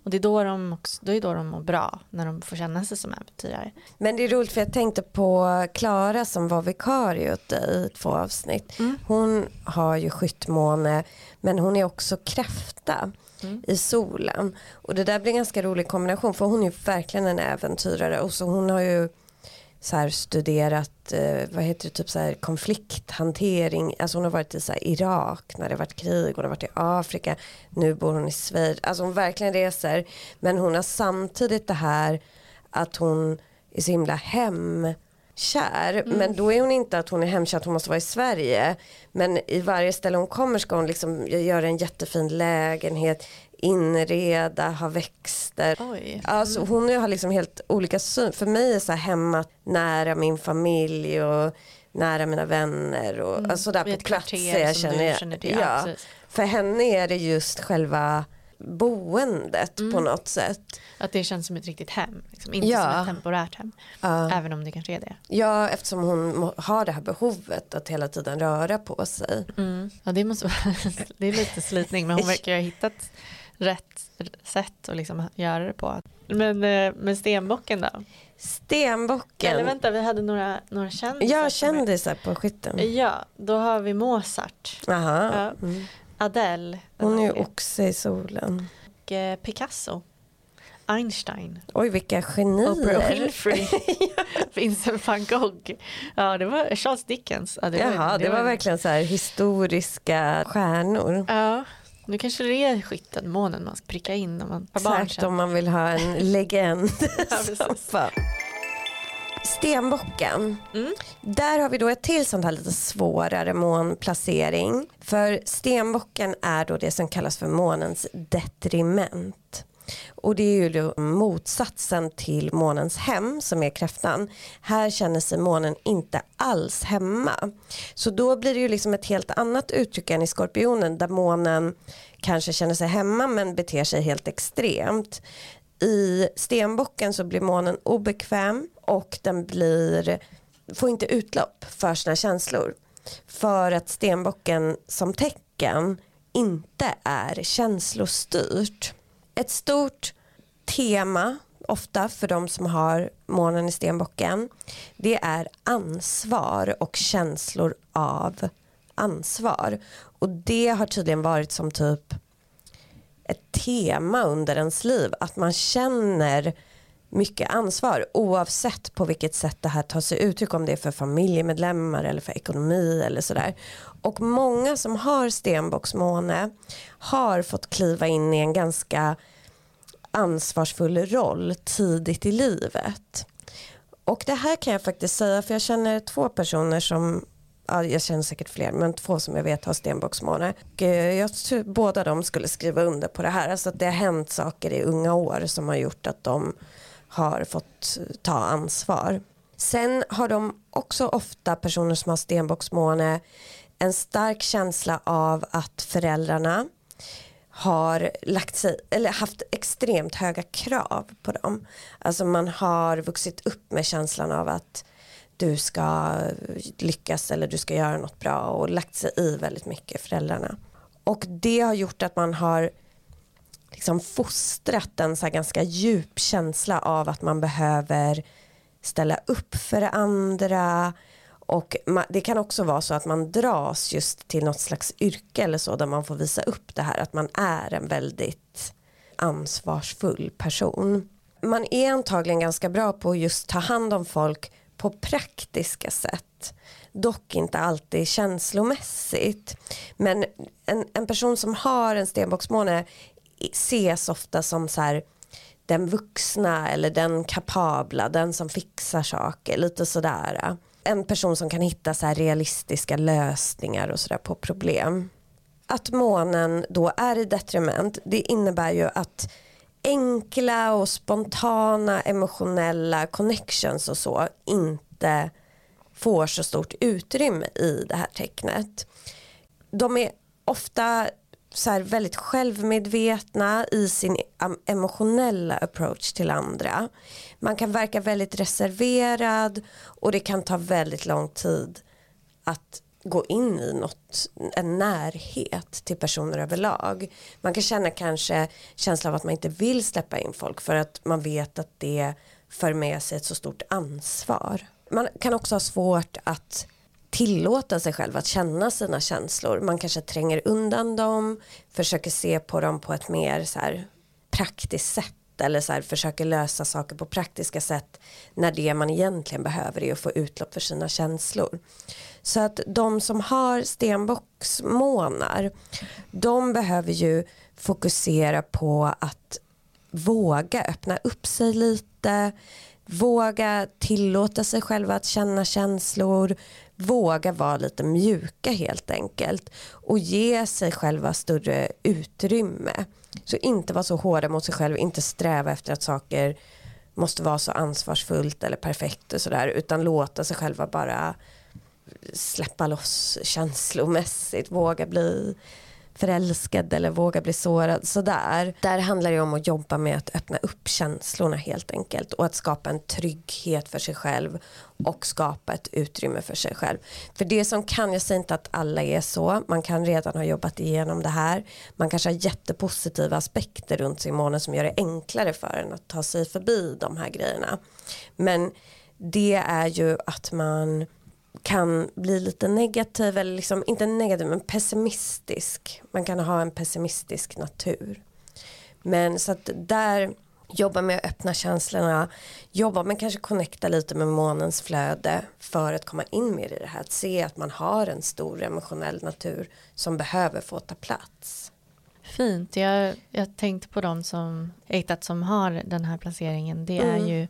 Och det är då de, också, då är då de mår bra, när de får känna sig som äventyrare. Men det är roligt för jag tänkte på Klara som var vikarie åt dig i två avsnitt. Mm. Hon har ju skyttmåne men hon är också kräfta mm. i solen. Och det där blir en ganska rolig kombination för hon är verkligen en äventyrare och så hon har ju så här studerat eh, vad heter det, typ så här konflikthantering. Alltså hon har varit i så Irak när det varit krig. Hon har varit i Afrika. Nu bor hon i Schweiz. Alltså hon verkligen reser. Men hon har samtidigt det här att hon är så himla hem hemkär. Mm. Men då är hon inte att hon är hemkär att hon måste vara i Sverige. Men i varje ställe hon kommer ska hon liksom göra en jättefin lägenhet inreda, ha växter. Oj. Alltså, mm. hon har liksom helt olika syn. För mig är så här hemma nära min familj och nära mina vänner och mm. alltså där på platser jag känner. känner till, ja, ja för henne är det just själva boendet mm. på något sätt. Att det känns som ett riktigt hem, liksom. inte ja. som ett temporärt hem. Ja. Även om det kanske är det. Ja, eftersom hon har det här behovet att hela tiden röra på sig. Mm. Ja, det, måste vara, det är lite slitning men hon verkar ha hittat rätt sätt att liksom göra det på. Men eh, med stenbocken då? Stenbocken. Eller vänta, vi hade några, några kändisar. Ja, kändisar på skytten. Ja, då har vi Mozart. Aha. Ja. Mm. Adele. Hon är ju oxe i solen. Och eh, Picasso. Einstein. Oj vilka genier. Oprah Winfrey. Vincent van Gogh. Ja det var Charles Dickens. Ja, det Jaha, var, det, det var, var verkligen så här historiska stjärnor. Ja, nu kanske det är skytten, månen man ska pricka in om man har barn Exakt om man vill ha en legend. ja, Stenbocken. Mm. Där har vi då ett till sånt här lite svårare månplacering. För stenbocken är då det som kallas för månens detriment. Och det är ju då motsatsen till månens hem som är kräftan. Här känner sig månen inte alls hemma. Så då blir det ju liksom ett helt annat uttryck än i skorpionen där månen kanske känner sig hemma men beter sig helt extremt. I stenbocken så blir månen obekväm och den blir, får inte utlopp för sina känslor. För att stenbocken som tecken inte är känslostyrt ett stort tema ofta för de som har månen i stenbocken det är ansvar och känslor av ansvar och det har tydligen varit som typ ett tema under ens liv att man känner mycket ansvar oavsett på vilket sätt det här tar sig uttryck om det är för familjemedlemmar eller för ekonomi eller sådär. Och många som har stenbocksmåne har fått kliva in i en ganska ansvarsfull roll tidigt i livet. Och det här kan jag faktiskt säga för jag känner två personer som ja, jag känner säkert fler men två som jag vet har stenbocksmåne. Eh, jag tror båda de skulle skriva under på det här. Alltså att det har hänt saker i unga år som har gjort att de har fått eh, ta ansvar. Sen har de också ofta personer som har stenbocksmåne en stark känsla av att föräldrarna har lagt sig, eller haft extremt höga krav på dem. Alltså man har vuxit upp med känslan av att du ska lyckas eller du ska göra något bra och lagt sig i väldigt mycket föräldrarna. Och det har gjort att man har liksom fostrat en så ganska djup känsla av att man behöver ställa upp för andra och det kan också vara så att man dras just till något slags yrke eller så där man får visa upp det här att man är en väldigt ansvarsfull person. Man är antagligen ganska bra på att just ta hand om folk på praktiska sätt. Dock inte alltid känslomässigt. Men en, en person som har en stenboxmåne ses ofta som så här den vuxna eller den kapabla, den som fixar saker, lite sådär. en person som kan hitta så realistiska lösningar och sådär på problem. Att månen då är i detriment det innebär ju att enkla och spontana emotionella connections och så inte får så stort utrymme i det här tecknet. De är ofta så här väldigt självmedvetna i sin emotionella approach till andra. Man kan verka väldigt reserverad och det kan ta väldigt lång tid att gå in i något, en närhet till personer överlag. Man kan känna kanske känslan av att man inte vill släppa in folk för att man vet att det för med sig ett så stort ansvar. Man kan också ha svårt att tillåta sig själv att känna sina känslor. Man kanske tränger undan dem, försöker se på dem på ett mer så här, praktiskt sätt eller så här, försöker lösa saker på praktiska sätt när det man egentligen behöver är att få utlopp för sina känslor. Så att de som har stenbocksmånar de behöver ju fokusera på att våga öppna upp sig lite våga tillåta sig själva att känna känslor våga vara lite mjuka helt enkelt och ge sig själva större utrymme. Så inte vara så hårda mot sig själv, inte sträva efter att saker måste vara så ansvarsfullt eller perfekt och sådär utan låta sig själva bara släppa loss känslomässigt, våga bli förälskad eller våga bli sårad sådär. Där handlar det om att jobba med att öppna upp känslorna helt enkelt och att skapa en trygghet för sig själv och skapa ett utrymme för sig själv. För det som kan, jag säger inte att alla är så, man kan redan ha jobbat igenom det här, man kanske har jättepositiva aspekter runt sin måne som gör det enklare för en att ta sig förbi de här grejerna. Men det är ju att man kan bli lite negativ eller liksom, inte negativ men pessimistisk. Man kan ha en pessimistisk natur. Men så att där jobba med att öppna känslorna, jobba med kanske connecta lite med månens flöde för att komma in mer i det här. Att se att man har en stor emotionell natur som behöver få ta plats. Fint, jag, jag tänkte på de som hittat som har den här placeringen. Det är mm. ju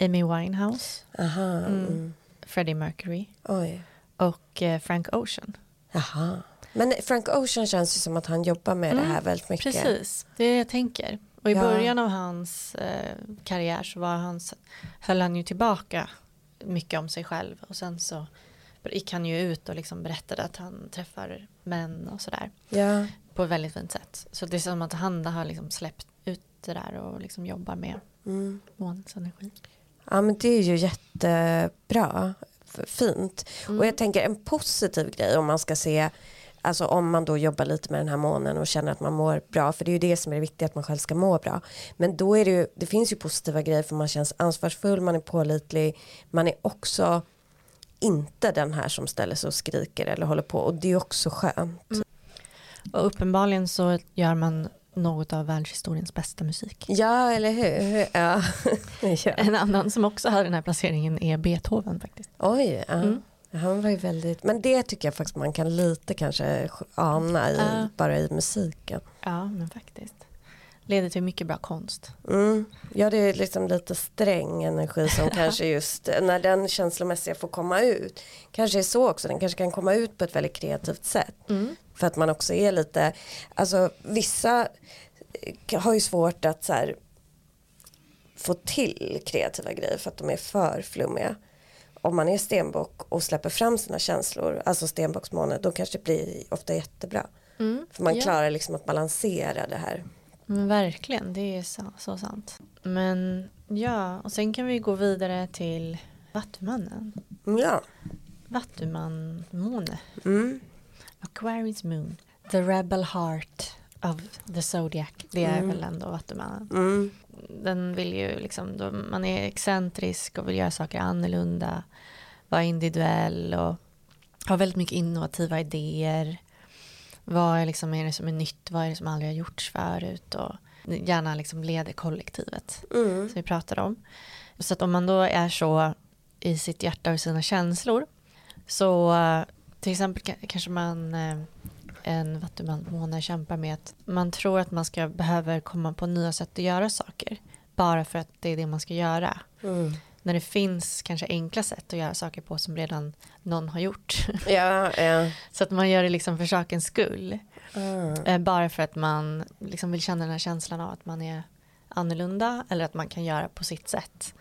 Amy Winehouse. Aha, mm. Mm. Freddie Mercury Oj. och eh, Frank Ocean. Jaha. Men Frank Ocean känns ju som att han jobbar med mm, det här väldigt mycket. Precis, det är det jag tänker. Och i ja. början av hans eh, karriär så var han, höll han ju tillbaka mycket om sig själv och sen så gick han ju ut och liksom berättade att han träffar män och sådär. Ja. På ett väldigt fint sätt. Så det är som att han har liksom släppt ut det där och liksom jobbar med mm. månens energi. Ja men det är ju jättebra. Fint. Mm. Och jag tänker en positiv grej om man ska se Alltså om man då jobbar lite med den här månen och känner att man mår bra. För det är ju det som är det viktiga att man själv ska må bra. Men då är det ju, det finns ju positiva grejer för man känns ansvarsfull, man är pålitlig. Man är också inte den här som ställer sig och skriker eller håller på. Och det är också skönt. Mm. Och uppenbarligen så gör man något av världshistoriens bästa musik. Ja, eller hur? Ja. ja. En annan som också har den här placeringen är Beethoven faktiskt. Oj, ja. Mm. Han var ju väldigt, men det tycker jag faktiskt man kan lite kanske ana i, uh. bara i musiken. Ja, men faktiskt. Leder till mycket bra konst. Mm. Ja, det är liksom lite sträng energi som kanske just när den känslomässiga får komma ut. Kanske är så också, den kanske kan komma ut på ett väldigt kreativt sätt. Mm. För att man också är lite, alltså vissa har ju svårt att så här, få till kreativa grejer för att de är för flummiga. Om man är stenbock och släpper fram sina känslor, alltså stenbocksmåne, då kanske det blir ofta jättebra. Mm, för man ja. klarar liksom att balansera det här. Men verkligen, det är så, så sant. Men ja, och sen kan vi gå vidare till Vattumannen. Ja. Vattuman-måne. Mm. Aquarius Moon. The Rebel Heart of the Zodiac. Det är mm. väl ändå Vattumannen. Mm. Den vill ju liksom, då man är excentrisk och vill göra saker annorlunda. Vara individuell och har väldigt mycket innovativa idéer. Vad är, liksom, är det som är nytt? Vad är det som aldrig har gjorts förut? Och gärna liksom leder kollektivet. Mm. Som vi pratade om. Så att om man då är så i sitt hjärta och sina känslor. Så till exempel kanske man eh, en vattumåne kämpar med att man tror att man ska behöver komma på nya sätt att göra saker. Bara för att det är det man ska göra. Mm. När det finns kanske enkla sätt att göra saker på som redan någon har gjort. Ja, ja. Så att man gör det liksom för sakens skull. Mm. Bara för att man liksom vill känna den här känslan av att man är annorlunda eller att man kan göra på sitt sätt.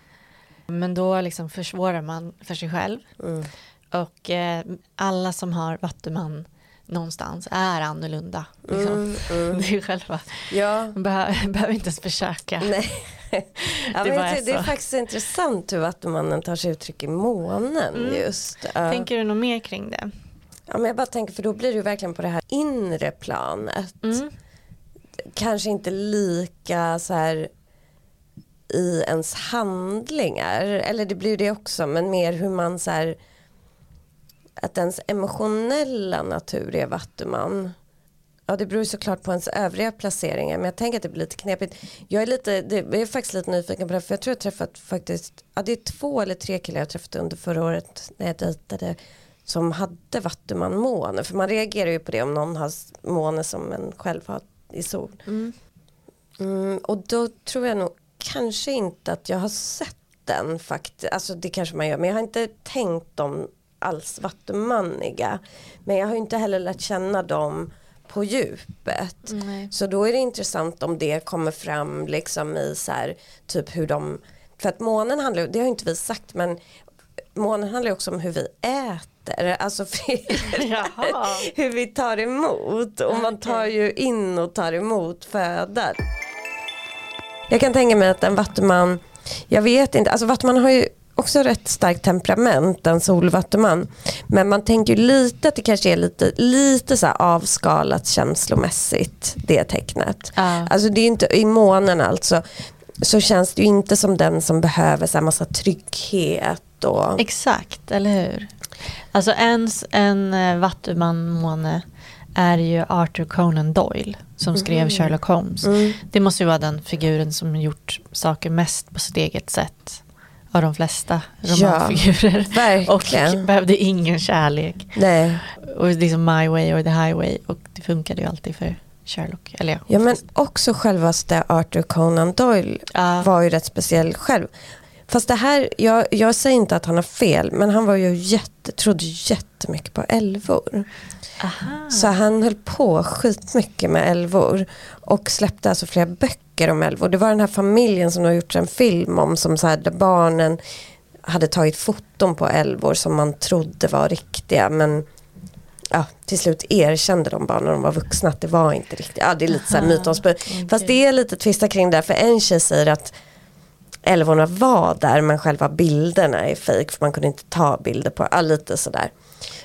Men då liksom försvårar man för sig själv Mm. och eh, alla som har vattuman någonstans är annorlunda. Liksom. Mm, mm. Det är själva, Ja, man behöver, behöver inte ens försöka. nej. Ja, Det det är faktiskt intressant hur Vattumannen tar sig uttryck i månen Mm. just. Tänker du något mer kring det? Ja, men jag bara tänker för då blir det ju verkligen på det här inre planet. Mm. Kanske inte lika så här i ens handlingar. Eller det blir ju det också men mer hur man så här att ens emotionella natur är vattuman. Ja det beror såklart på ens övriga placeringar men jag tänker att det blir lite knepigt. Jag är, lite, det, jag är faktiskt lite nyfiken på det här, för jag tror jag träffat faktiskt, ja det är två eller tre killar jag träffat under förra året när jag dejtade som hade vattuman-måne. För man reagerar ju på det om någon har måne som en själv har i sol. Mm. Mm, och då tror jag nog kanske inte att jag har sett den faktiskt. Alltså det kanske man gör. Men jag har inte tänkt dem alls vattumaniga. Men jag har ju inte heller lärt känna dem på djupet. Nej. Så då är det intressant om det kommer fram liksom i så här, typ hur de, för att månen handlar, det har inte vi sagt men månen handlar också om hur vi äter, alltså hur vi tar emot och man tar ju in och tar emot föda. Jag kan tänka mig att en vattuman, jag vet inte, alltså vattuman har ju också rätt starkt temperament, en solvattuman. Men man tänker ju lite att det kanske är lite, lite så avskalat känslomässigt, det tecknet. Ja. Alltså det är inte, i månen alltså, så känns det ju inte som den som behöver så här massa trygghet och... Exakt, eller hur? Alltså ens en eh, vattuman-måne är ju Arthur Conan Doyle som skrev Sherlock Holmes. Mm. Det måste ju vara den figuren som gjort saker mest på sitt eget sätt av de flesta romanfigurer. Verkligen. Och behövde ingen kärlek. Nej. Och liksom my way or the highway. Och det funkade ju alltid för Sherlock. Eller ja, Ja men också självaste Arthur Conan Doyle Ja. var ju rätt speciell själv. Fast det här, jag, jag säger inte att han har fel men han var ju jätte, trodde jättemycket på älvor. Aha. Så han höll på skitmycket med älvor och släppte alltså flera böcker om älvor. Det var den här familjen som har gjort en film om som så här, där barnen hade tagit foton på älvor som man trodde var riktiga men ja, till slut erkände de bara när de var vuxna att det var inte riktigt. Ja, det är lite så här Aha, mytomspunnet. okej. Fast det är lite tvistar kring det för en tjej säger att älvorna var där men själva bilderna är fejk för man kunde inte ta bilder på, ja, lite sådär.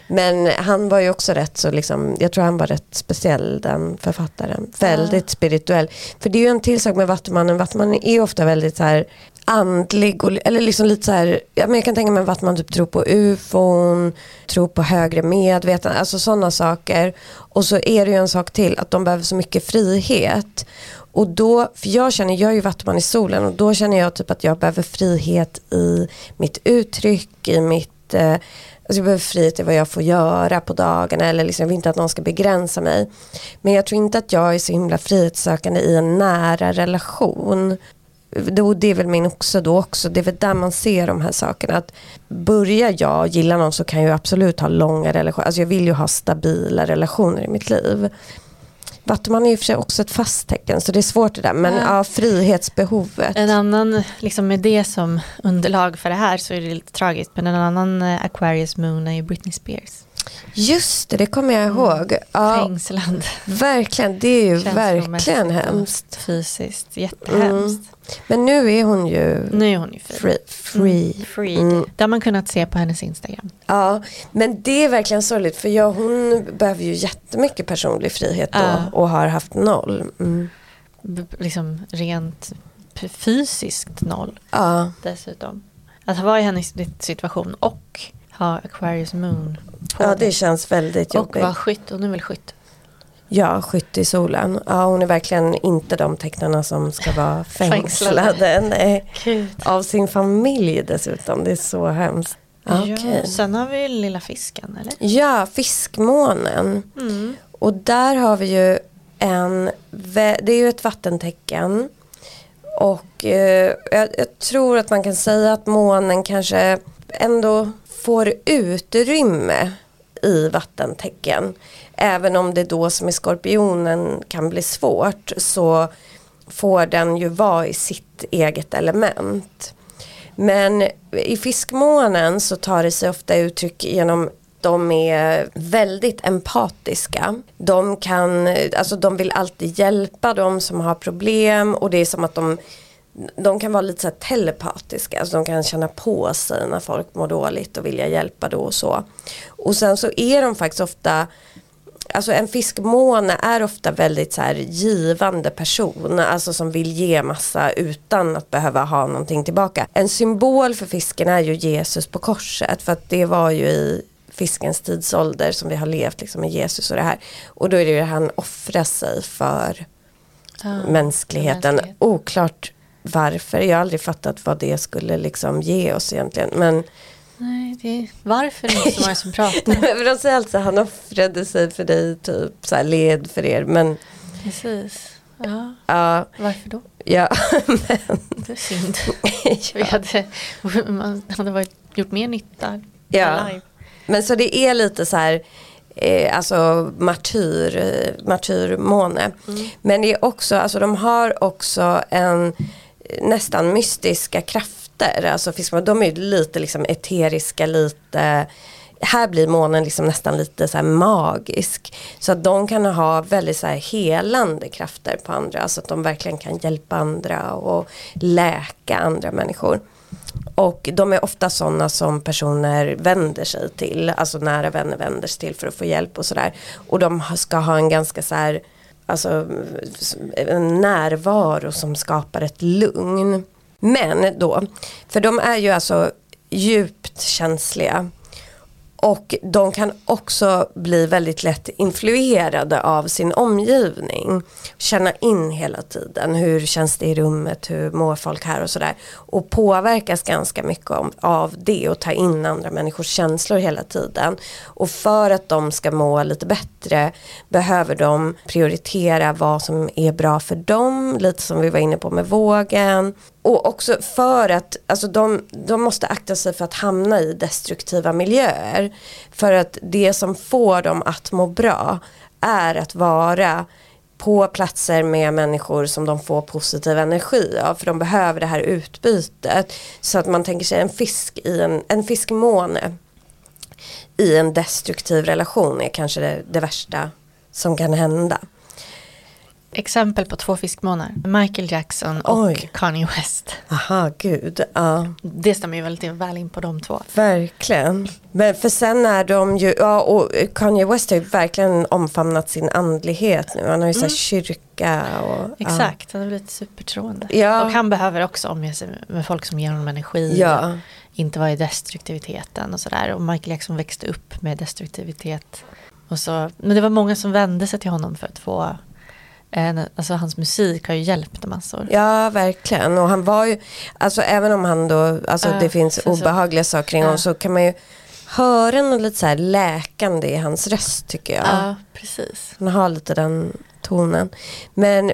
Men han var ju också rätt så liksom, jag tror han var rätt speciell den författaren. Väldigt spirituell. För det är ju en till sak med Vattumannen, Vattumannen är ofta väldigt så här andlig och, eller liksom lite så här, ja, men jag kan tänka mig att Vattuman typ tror på ufon, tror på högre medvetande, alltså sådana saker. Och så är det ju en sak till, att de behöver så mycket frihet. Och då, för jag känner, jag är ju vattuman i solen och då känner jag typ att jag behöver frihet i mitt uttryck, i mitt, eh, alltså jag behöver frihet i vad jag får göra på dagarna eller liksom, jag vill inte att någon ska begränsa mig. Men jag tror inte att jag är så himla frihetssökande i en nära relation. Det är väl min också då också, det är väl där man ser de här sakerna. Att börjar jag gilla någon så kan jag absolut ha långa relationer, alltså jag vill ju ha stabila relationer i mitt liv. Vattuman är ju för sig också ett fast tecken så det är svårt det där. Men Ja. ja, frihetsbehovet. En annan, liksom med det som underlag för det här så är det lite tragiskt. Men en annan eh, Aquarius Moon är ju Britney Spears. Just det, det kommer jag ihåg. Ja, Fängslande. verkligen, det är ju verkligen hemskt. Fysiskt, jättehemskt. Men nu är hon ju Nu är hon ju free. free. Mm, free. Mm. Det har man kunnat se på hennes Instagram. Ja, men det är verkligen sorgligt för jag, hon behöver ju jättemycket personlig frihet då Ja. och har haft noll. Mm. Liksom rent fysiskt noll Ja, dessutom. Att vara i hennes situation och ha Aquarius Moon på ja, dig. det känns väldigt Och jobbigt. vara skytt, hon är väl skytt? Ja, skytt i solen. Ja, hon är verkligen inte de tecknarna som ska vara Fängslade. Nej. Av sin familj dessutom. Det är så hemskt. Ja, sen har vi lilla fisken, eller? Ja, fiskmånen. Mm. Och där har vi ju en, det är ju ett vattentecken. Och eh, jag, jag tror att man kan säga att månen kanske ändå får utrymme i vattentecken. Även om det då som i skorpionen kan bli svårt så får den ju vara i sitt eget element. Men i fiskmånen så tar det sig ofta uttryck genom de är väldigt empatiska. De, kan, alltså de vill alltid hjälpa de som har problem och det är som att de de kan vara lite så telepatiska, alltså de kan känna på sig när folk mår dåligt och vilja hjälpa då och så. Och sen så är de faktiskt ofta Alltså en fiskmåne är ofta väldigt så här givande person, alltså som vill ge massa utan att behöva ha någonting tillbaka. En symbol för fisken är ju Jesus på korset för att det var ju i fiskens tidsålder som vi har levt liksom med Jesus och det här. Och då är det ju han offrar sig för ah, mänskligheten. Mänsklighet. Oklart varför. Jag har aldrig fattat vad det skulle liksom ge oss egentligen. Men Nej, det är varför det är inte så många som pratar. de säger alltså han offrade sig för dig, typ så här, led för er. Men, Precis. Ja. ja. Varför då? Ja, men. Det är synd. ja. Vi hade, man hade varit, gjort mer nytta ja. live. Men så det är lite så här eh, alltså martyr, eh, martyrmåne. Mm. Men det är också, alltså de har också en nästan mystiska krafter. Alltså de är lite liksom eteriska, lite här blir månen liksom nästan lite så magisk. Så att de kan ha väldigt så helande krafter på andra. Så att de verkligen kan hjälpa andra och läka andra människor. Och de är ofta sådana som personer vänder sig till. Alltså nära vänner vänder sig till för att få hjälp och sådär. Och de ska ha en ganska så här alltså, en närvaro som skapar ett lugn. Men då, för de är ju alltså djupt känsliga och de kan också bli väldigt lätt influerade av sin omgivning. Känna in hela tiden, hur känns det i rummet, hur mår folk här och sådär. Och påverkas ganska mycket av det och ta in andra människors känslor hela tiden. Och för att de ska må lite bättre behöver de prioritera vad som är bra för dem, lite som vi var inne på med vågen och också för att alltså de, de måste akta sig för att hamna i destruktiva miljöer. För att det som får dem att må bra är att vara på platser med människor som de får positiv energi av. För de behöver det här utbytet. Så att man tänker sig en fisk i en, en fiskmåne i en destruktiv relation är kanske det, det värsta som kan hända exempel på två fiskmånar. Michael Jackson och Oj. Kanye West. Aha, gud. Ja. Det stämmer ju väldigt väl in på de två. Verkligen. Men för sen är de ju, ja och Kanye West har ju verkligen omfamnat sin andlighet nu. Han har ju mm. så kyrka och... Exakt, ja. han har blivit supertroende. Ja. Och han behöver också omge sig med folk som ger honom energi. Ja. Inte vara i destruktiviteten och sådär. Och Michael Jackson växte upp med destruktivitet. Och så, men det var många som vände sig till honom för att få alltså hans musik har ju hjälpt massor. Ja, verkligen. Och han var ju, alltså även om han då, alltså uh, det finns obehagliga så. saker kring honom uh. så kan man ju höra något lite så här läkande i hans röst tycker jag. Ja, precis. Han har lite den tonen. Men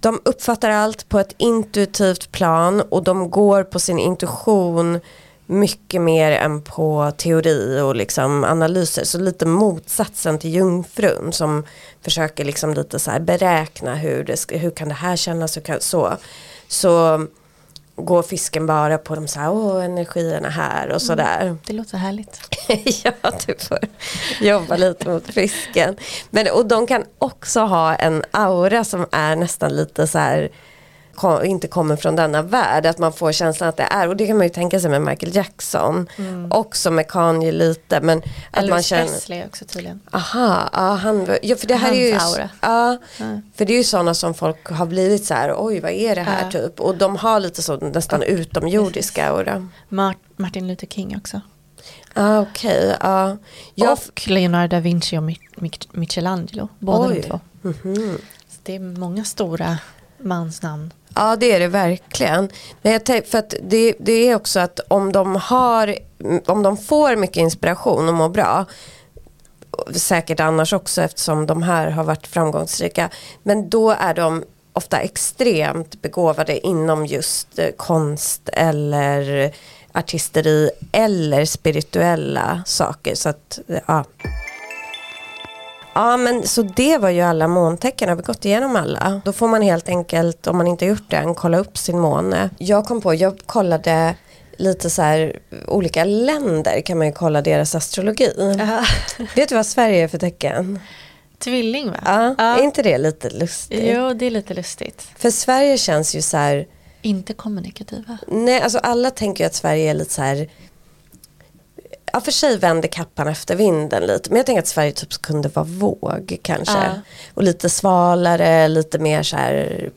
de uppfattar allt på ett intuitivt plan och de går på sin intuition mycket mer än på teori och liksom analyser. Så lite motsatsen till jungfrun som försöker liksom lite så beräkna hur, det ska, hur kan det här kännas. Hur kan, så. så går fisken bara på de så här, åh, energierna här och sådär. Mm, det låter härligt. ja, du får jobba lite mot fisken. Men, och de kan också ha en aura som är nästan lite så här inte kommer från denna värld. Att man får känslan att det är, och det kan man ju tänka sig med Michael Jackson. Mm. Också med Kanye lite. Men att Elvis man känner, Presley också tydligen. Aha, ja, han, ja, för det här Hans är ju, aura. Ja, mm. för det är ju sådana som folk har blivit så här, oj vad är det här ja. typ. Och de har lite så nästan utomjordiska aura. Martin Luther King också. Ah, Okej, okay, uh. Och Leonardo da Vinci och Michelangelo, båda de två. Mm -hmm. det är många stora mansnamn. Ja det är det verkligen. Men jag tänk, för att det, det är också att om de har, om de får mycket inspiration och mår bra säkert annars också eftersom de här har varit framgångsrika. Men då är de ofta extremt begåvade inom just eh, konst eller artisteri eller spirituella saker. Så att, ja. Ja men så det var ju alla måntecken, har vi gått igenom alla? Då får man helt enkelt, om man inte gjort det än, kolla upp sin måne. Jag kom på, jag kollade lite så här olika länder kan man ju kolla deras astrologi. Ja. Vet du vad Sverige är för tecken? Tvilling va? Ja, Ja. är inte det lite lustigt? Jo, det är lite lustigt. För Sverige känns ju så här, Inte kommunikativa. nej alltså alla tänker ju att Sverige är lite så här Ja för sig vänder kappan efter vinden lite men jag tänker att Sverige typ kunde vara våg kanske. Ja. Och lite svalare, lite mer så här,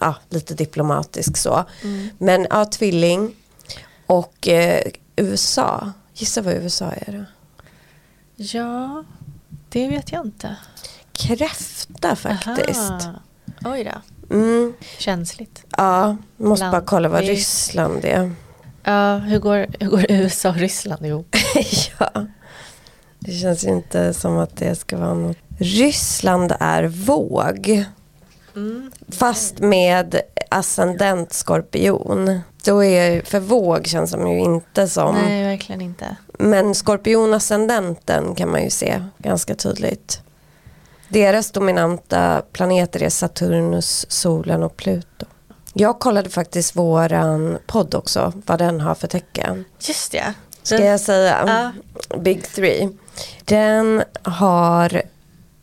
ja lite diplomatisk så. Mm. Men ja, tvilling. Och eh, USA, gissa vad USA är då? Ja, det vet jag inte. Kräfta faktiskt. Aha. Oj då, Mm, känsligt. ja, måste Land. bara kolla vad Ryssland är. Ja, hur går, hur går USA och Ryssland ihop? ja. Det känns ju inte som att det ska vara något. Ryssland är våg. Mm. Fast med ascendent skorpion. Då är, för våg känns som ju inte som. Nej, verkligen inte. Men skorpionascendenten kan man ju se ganska tydligt. Deras dominanta planeter är Saturnus, solen och Pluto. Jag kollade faktiskt våran podd också, vad den har för tecken. Just det. Ska jag säga? Ja. Big three. Den har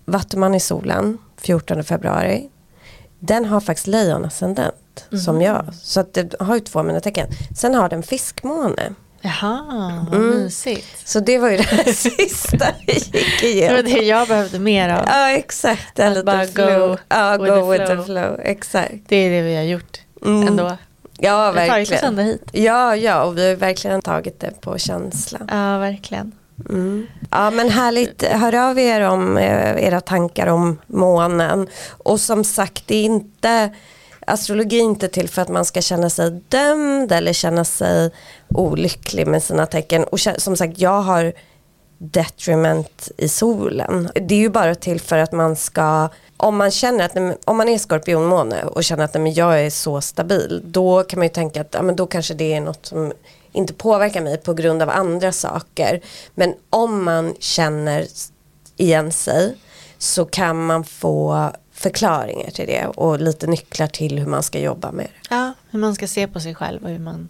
Vattuman i solen 14 februari. Den har faktiskt lejonascendent som Mhm. jag. Så att det har ju två av mina tecken. Sen har den fiskmåne. Jaha, vad Mm. mysigt. Så det var ju det här sista vi gick Det var igenom. det jag behövde mer av. Ja exakt, en Att bara flow. go ja, with go the with the flow. flow. Exakt. Det är det vi har gjort Mm. ändå. Ja verkligen. ända hit. Ja ja och vi har verkligen tagit det på känsla. Ja, verkligen. Mm. Ja men härligt, hör av er om eh, era tankar om månen. Och som sagt det är inte Astrologi är inte till för att man ska känna sig dömd eller känna sig olycklig med sina tecken. Och som sagt jag har detriment i solen. Det är ju bara till för att man ska, om man känner att, om man är skorpionmåne och känner att men jag är så stabil, då kan man ju tänka att ja, men då kanske det är något som inte påverkar mig på grund av andra saker. Men om man känner igen sig så kan man få förklaringar till det och lite nycklar till hur man ska jobba med det. Ja, hur man ska se på sig själv och hur man,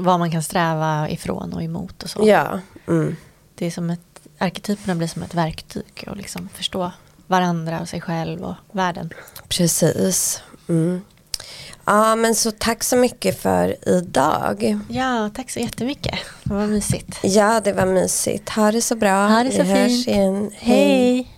vad man kan sträva ifrån och emot och så. Ja, mm. Det är som ett, arketyperna blir som ett verktyg och liksom förstå varandra och sig själv och världen. precis. Mm. Ja men så tack så mycket för idag. Ja, tack så jättemycket. Det var mysigt. Ja det var mysigt. Ha det så bra. Ha det så Vi hörs fint. igen. Hej.